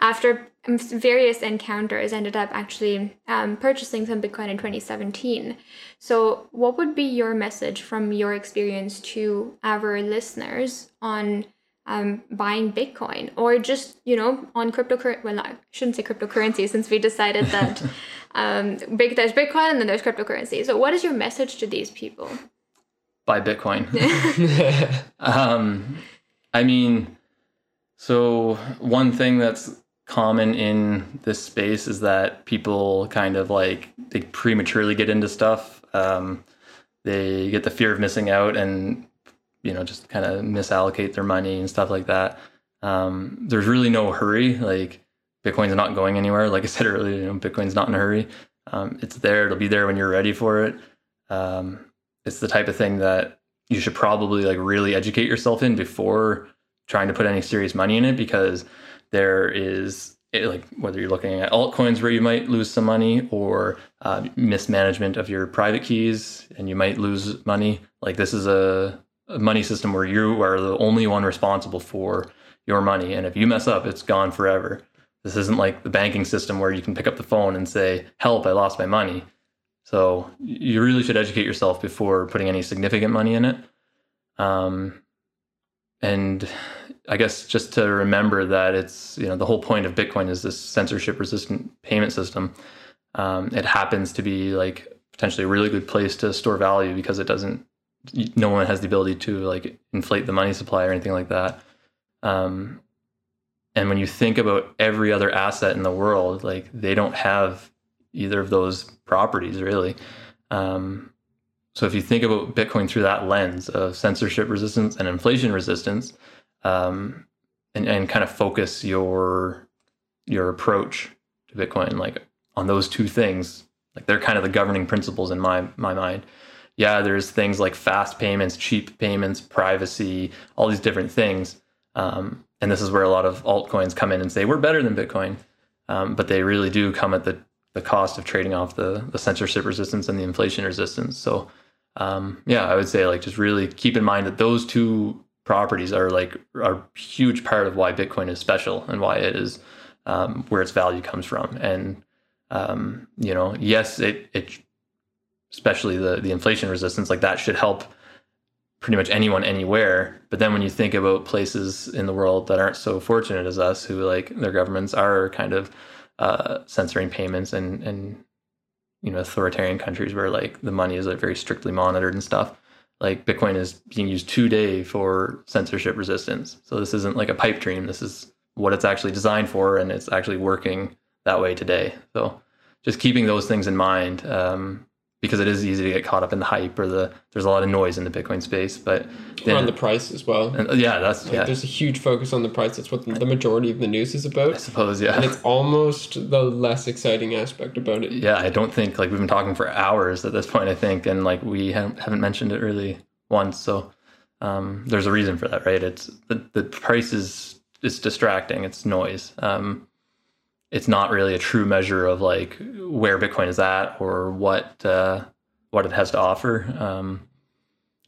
after various encounters ended up actually um, purchasing some bitcoin in 2017 so what would be your message from your experience to our listeners on um, buying bitcoin? Or just you know on cryptocurrency well i shouldn't say cryptocurrency since we decided that um, big there's bitcoin and then there's cryptocurrency. So what is your message to these people? Buy bitcoin. Um, i mean so one thing that's common in this space is that people kind of like they prematurely get into stuff. Um, they get the fear of missing out and you know just kind of misallocate their money and stuff like that. Um, there's really no hurry. Like Bitcoin's not going anywhere. Like I said earlier, you know, Bitcoin's not in a hurry. Um, it's there. It'll be there when you're ready for it. Um, it's the type of thing that you should probably like really educate yourself in before trying to put any serious money in it because there is it, like whether you're looking at altcoins where you might lose some money or uh, mismanagement of your private keys and you might lose money. Like this is a, a money system where you are the only one responsible for your money, and if you mess up, it's gone forever. This isn't like the banking system where you can pick up the phone and say, "Help! I lost my money." So you really should educate yourself before putting any significant money in it. Um, and I guess just to remember that it's you know the whole point of Bitcoin is this censorship resistant payment system. Um, it happens to be like potentially a really good place to store value because it doesn't. No one has the ability to like inflate the money supply or anything like that. Um, and when you think about every other asset in the world, like they don't have either of those properties really. Um, so if you think about Bitcoin through that lens of censorship resistance and inflation resistance, um, and, and kind of focus your your approach to Bitcoin like on those two things. Like they're kind of the governing principles in my my mind. Yeah, there's things like fast payments, cheap payments, privacy, all these different things. Um, and this is where a lot of altcoins come in and say we're better than Bitcoin, um, but they really do come at the the cost of trading off the the censorship resistance and the inflation resistance. So um, yeah, I would say like just really keep in mind that those two properties are like a huge part of why Bitcoin is special and why it is um, where its value comes from. And um, you know, yes, it it especially the the inflation resistance like that should help pretty much anyone anywhere. But then when you think about places in the world that aren't so fortunate as us, who like their governments are kind of uh, censoring payments and and you know authoritarian countries where like the money is like very strictly monitored and stuff like Bitcoin is being used today for censorship resistance. So this isn't like a pipe dream. This is what it's actually designed for, and it's actually working that way today. So just keeping those things in mind, um, because it is easy to get caught up in the hype or the there's a lot of noise in the Bitcoin space, but then, on the price as well. And, yeah, that's like, yeah. There's a huge focus on the price. That's what the majority of the news is about. I suppose, yeah. And it's almost the less exciting aspect about it. Yeah, I don't think like we've been talking for hours at this point. I think, and like we haven't, haven't mentioned it really once, so um, there's a reason for that, right? It's the the price is it's distracting. It's noise. Um, it's not really a true measure of like where Bitcoin is at or what uh, what it has to offer. Um,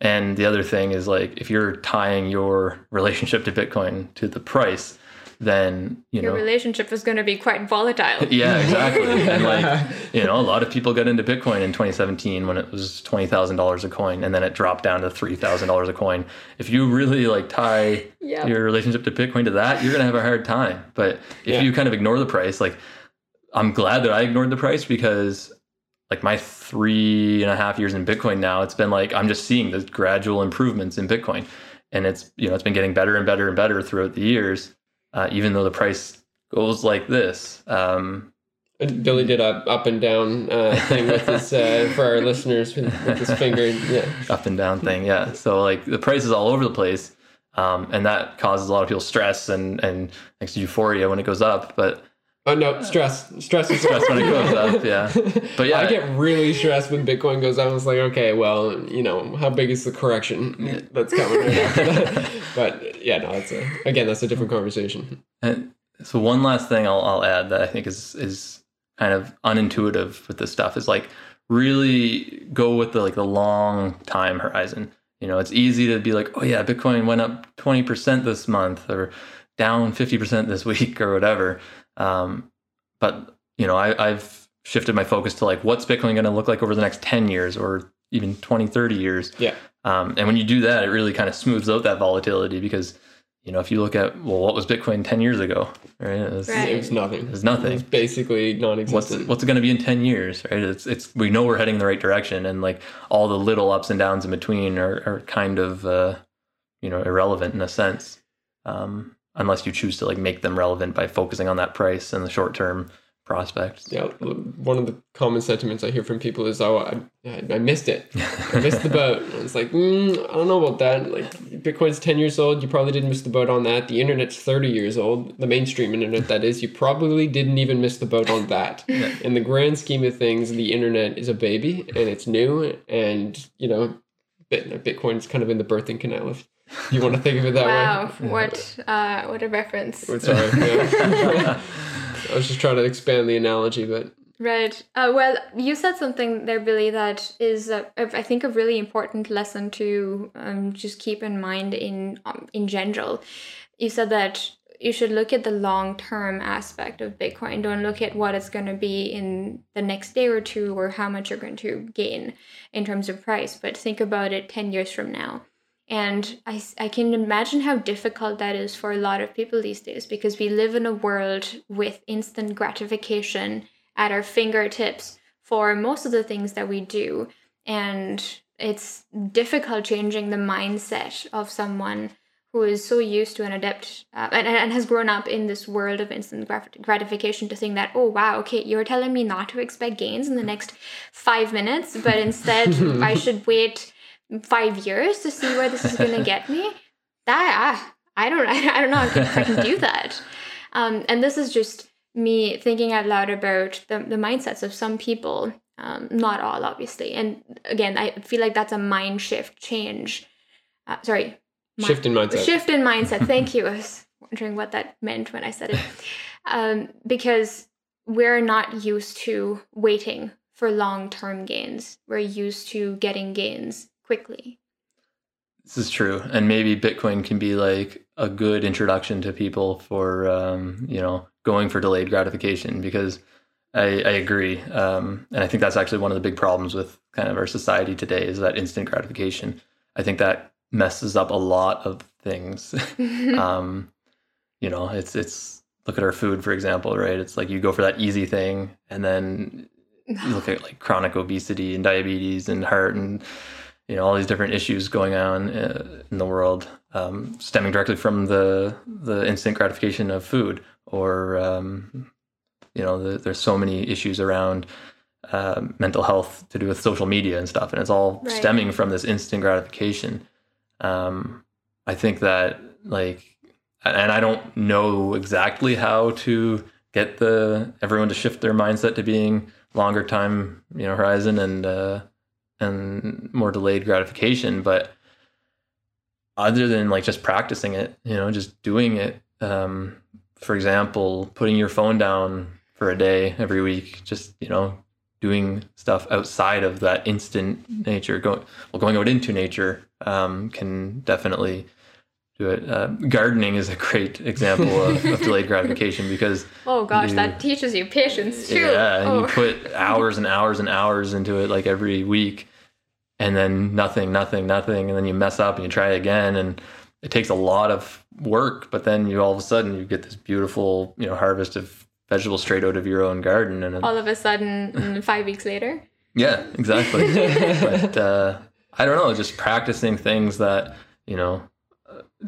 and the other thing is like if you're tying your relationship to Bitcoin to the price, then you your know relationship is going to be quite volatile. Yeah, exactly. and like you know, a lot of people got into Bitcoin in 2017 when it was twenty thousand dollars a coin, and then it dropped down to three thousand dollars a coin. If you really like tie yep. your relationship to Bitcoin to that, you're gonna have a hard time. But if yeah. you kind of ignore the price, like I'm glad that I ignored the price because like my three and a half years in Bitcoin now, it's been like I'm just seeing the gradual improvements in Bitcoin. And it's you know it's been getting better and better and better throughout the years uh, even though the price goes like this. Um, Billy did a up and down uh, thing with his uh, for our listeners with, with, his finger. Yeah, up and down thing. Yeah. So like the price is all over the place, um, and that causes a lot of people stress and and next euphoria when it goes up. But Oh no, stress, stress, is Stress when it goes up, yeah. But yeah, I get really stressed when Bitcoin goes up. I was like, okay, well, you know, how big is the correction that's coming right after that? But yeah, no, it's a again, that's a different conversation. And so one last thing I'll, I'll add that I think is is kind of unintuitive with this stuff is like really go with the like the long time horizon. You know, it's easy to be like, oh yeah, Bitcoin went up twenty percent this month or down fifty percent this week or whatever. Um, but you know, I, I've shifted my focus to like what's Bitcoin going to look like over the next 10 years or even 20, 30 years. Yeah. Um, and when you do that, it really kind of smooths out that volatility because, you know, if you look at, well, what was Bitcoin 10 years ago, right? It was, Right. It was nothing. It was nothing. It's basically non-existent. what's it going to be in 10 years, right? It's, it's, we know we're heading in the right direction and like all the little ups and downs in between are, are kind of, uh, you know, irrelevant in a sense. Um, unless you choose to like make them relevant by focusing on that price and the short term prospects. yeah, one of the common sentiments I hear from people is, "Oh, I, I missed it. I missed the boat." And it's like, mm, I don't know about that. Like, Bitcoin's ten years old. You probably didn't miss the boat on that. The internet's thirty years old. The mainstream internet, that is. You probably didn't even miss the boat on that. In the grand scheme of things, the internet is a baby and it's new, and you know, Bitcoin's kind of in the birthing canal. If you want to think of it that wow, way. what uh, what a reference. Sorry. yeah. I was just trying to expand the analogy, but Right. Uh, well, you said something there, Billy, that is, uh, I think, a really important lesson to um, just keep in mind in um, in general. You said that you should look at the long term aspect of Bitcoin. Don't look at what it's going to be in the next day or two or how much you're going to gain in terms of price, but think about it 10 years from now. And I, I can imagine how difficult that is for a lot of people these days because we live in a world with instant gratification at our fingertips for most of the things that we do. And it's difficult changing the mindset of someone who is so used to an adept uh, and, and has grown up in this world of instant grat- gratification to think that, oh, wow, okay, you're telling me not to expect gains in the next five minutes, but instead I should wait five years to see where this is going to get me. That, ah, I don't, I don't know if I can do that. Um, and this is just me thinking out loud about the, the mindsets of some people, um, not all, obviously. And again, I feel like that's a mind shift change. Uh, sorry, shift in mindset. Shift in mindset. Thank you. I was wondering what that meant when I said it. Um, because we're not used to waiting for long term gains. We're used to getting gains quickly. This is true, and maybe Bitcoin can be like a good introduction to people for um, you know going for delayed gratification because I, I agree, um, and I think that's actually one of the big problems with kind of our society today is that instant gratification. I think that messes up a lot of things. um, you know, it's it's look at our food for example, right? It's like you go for that easy thing, and then you look at like chronic obesity and diabetes and heart and you know all these different issues going on uh, in the world um, stemming directly from the the instant gratification of food or um, you know the, there's so many issues around uh, mental health to do with social media and stuff and it's all Right. stemming from this instant gratification um, i think that like and i don't know exactly how to get the everyone to shift their mindset to being longer time you know horizon and uh and more delayed gratification but other than like just practicing it you know just doing it um for example putting your phone down for a day every week just you know doing stuff outside of that instant nature going well going out into nature um can definitely do it uh, gardening is a great example of, of delayed gratification because oh gosh, You- that teaches you patience too. yeah, and oh. you put hours and hours and hours into it like every week, and then nothing, nothing, nothing, and then you mess up and you try again, and it takes a lot of work. But then you all of a sudden you get this beautiful, you know, harvest of vegetables straight out of your own garden, and all of a sudden, five weeks later. yeah, exactly. but uh, I don't know, just practicing things that you know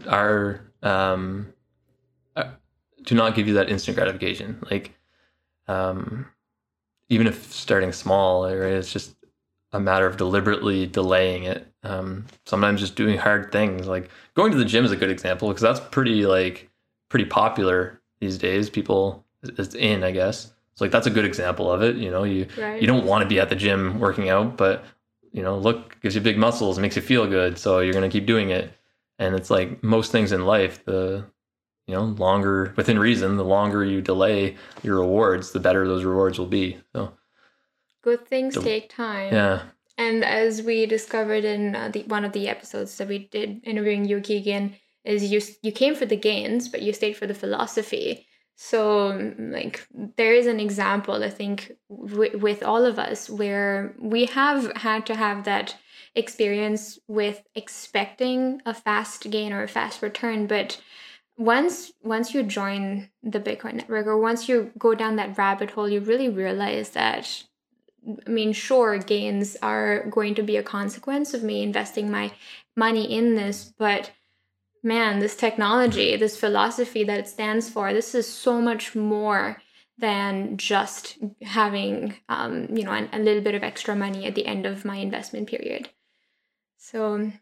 are um, uh, do not give you that instant gratification. Like um, even if starting small, right, it's just a matter of deliberately delaying it. Um, sometimes just doing hard things, like going to the gym is a good example because that's pretty like pretty popular these days. People it's in, I guess. So like that's a good example of it. You know, you Right. you don't want to be at the gym working out, but you know, look gives you big muscles, makes you feel good, so you're gonna keep doing it. And it's like most things in life, the you know, longer within reason, the longer you delay your rewards, the better those rewards will be. So Good things The- take time. yeah, And as we discovered in uh, the one of the episodes that we did interviewing you, Keegan, is you you came for the gains, but you stayed for the philosophy. So, mm, like, there is an example, I think, w- with all of us where we have had to have that experience with expecting a fast gain or a fast return, but once once you join the Bitcoin network or once you go down that rabbit hole, you really realize that I mean, sure, gains are going to be a consequence of me investing my money in this, but man, this technology, this philosophy that it stands for, this is so much more than just having, um, you know, an, a little bit of extra money at the end of my investment period. So,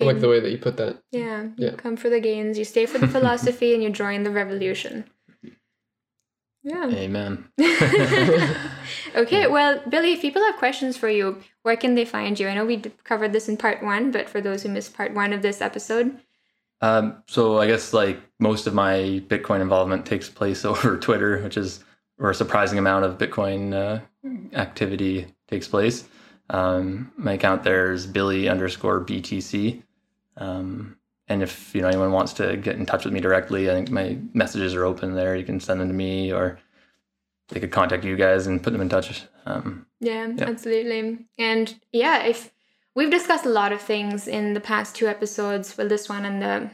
I like the way that you put that. yeah, you Yeah. come for the gains, you stay for the philosophy, and you join the revolution. Yeah. amen. okay, well, Billy, if people have questions for you, where can they find you? I know we covered this in part one, but for those who missed part one of this episode, Um, so I guess like most of my Bitcoin involvement takes place over Twitter, which is where a surprising amount of Bitcoin uh, activity takes place. Um, my account there is Billy underscore BTC. Um, and if you know anyone wants to get in touch with me directly, I think my messages are open there. You can send them to me, or they could contact you guys and put them in touch. Um, yeah, Yeah. absolutely. And yeah, if we've discussed a lot of things in the past two episodes, well, this one and the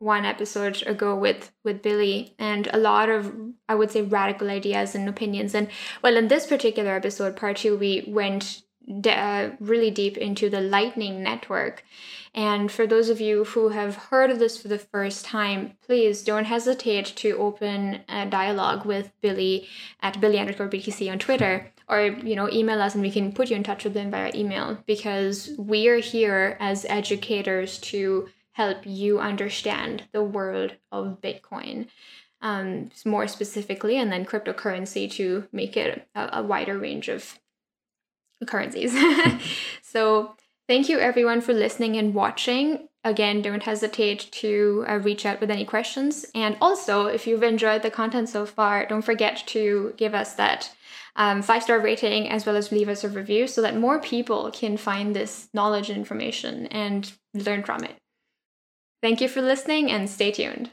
one episode ago with with Billy, and a lot of I would say radical ideas and opinions. And well, in this particular episode, part two, we went uh, really deep into the Lightning Network. And for those of you who have heard of this for the first time, please don't hesitate to open a dialogue with Billy at Billy underscore BTC on Twitter, or you know, email us and we can put you in touch with them via email because we are here as educators to help you understand the world of Bitcoin. Um, more specifically, and then cryptocurrency to make it a, a wider range of currencies. so, thank you everyone for listening and watching. Again, don't hesitate to uh, reach out with any questions. And also, if you've enjoyed the content so far, don't forget to give us that um, five star rating as well as leave us a review so that more people can find this knowledge and information and learn from it. Thank you for listening and stay tuned.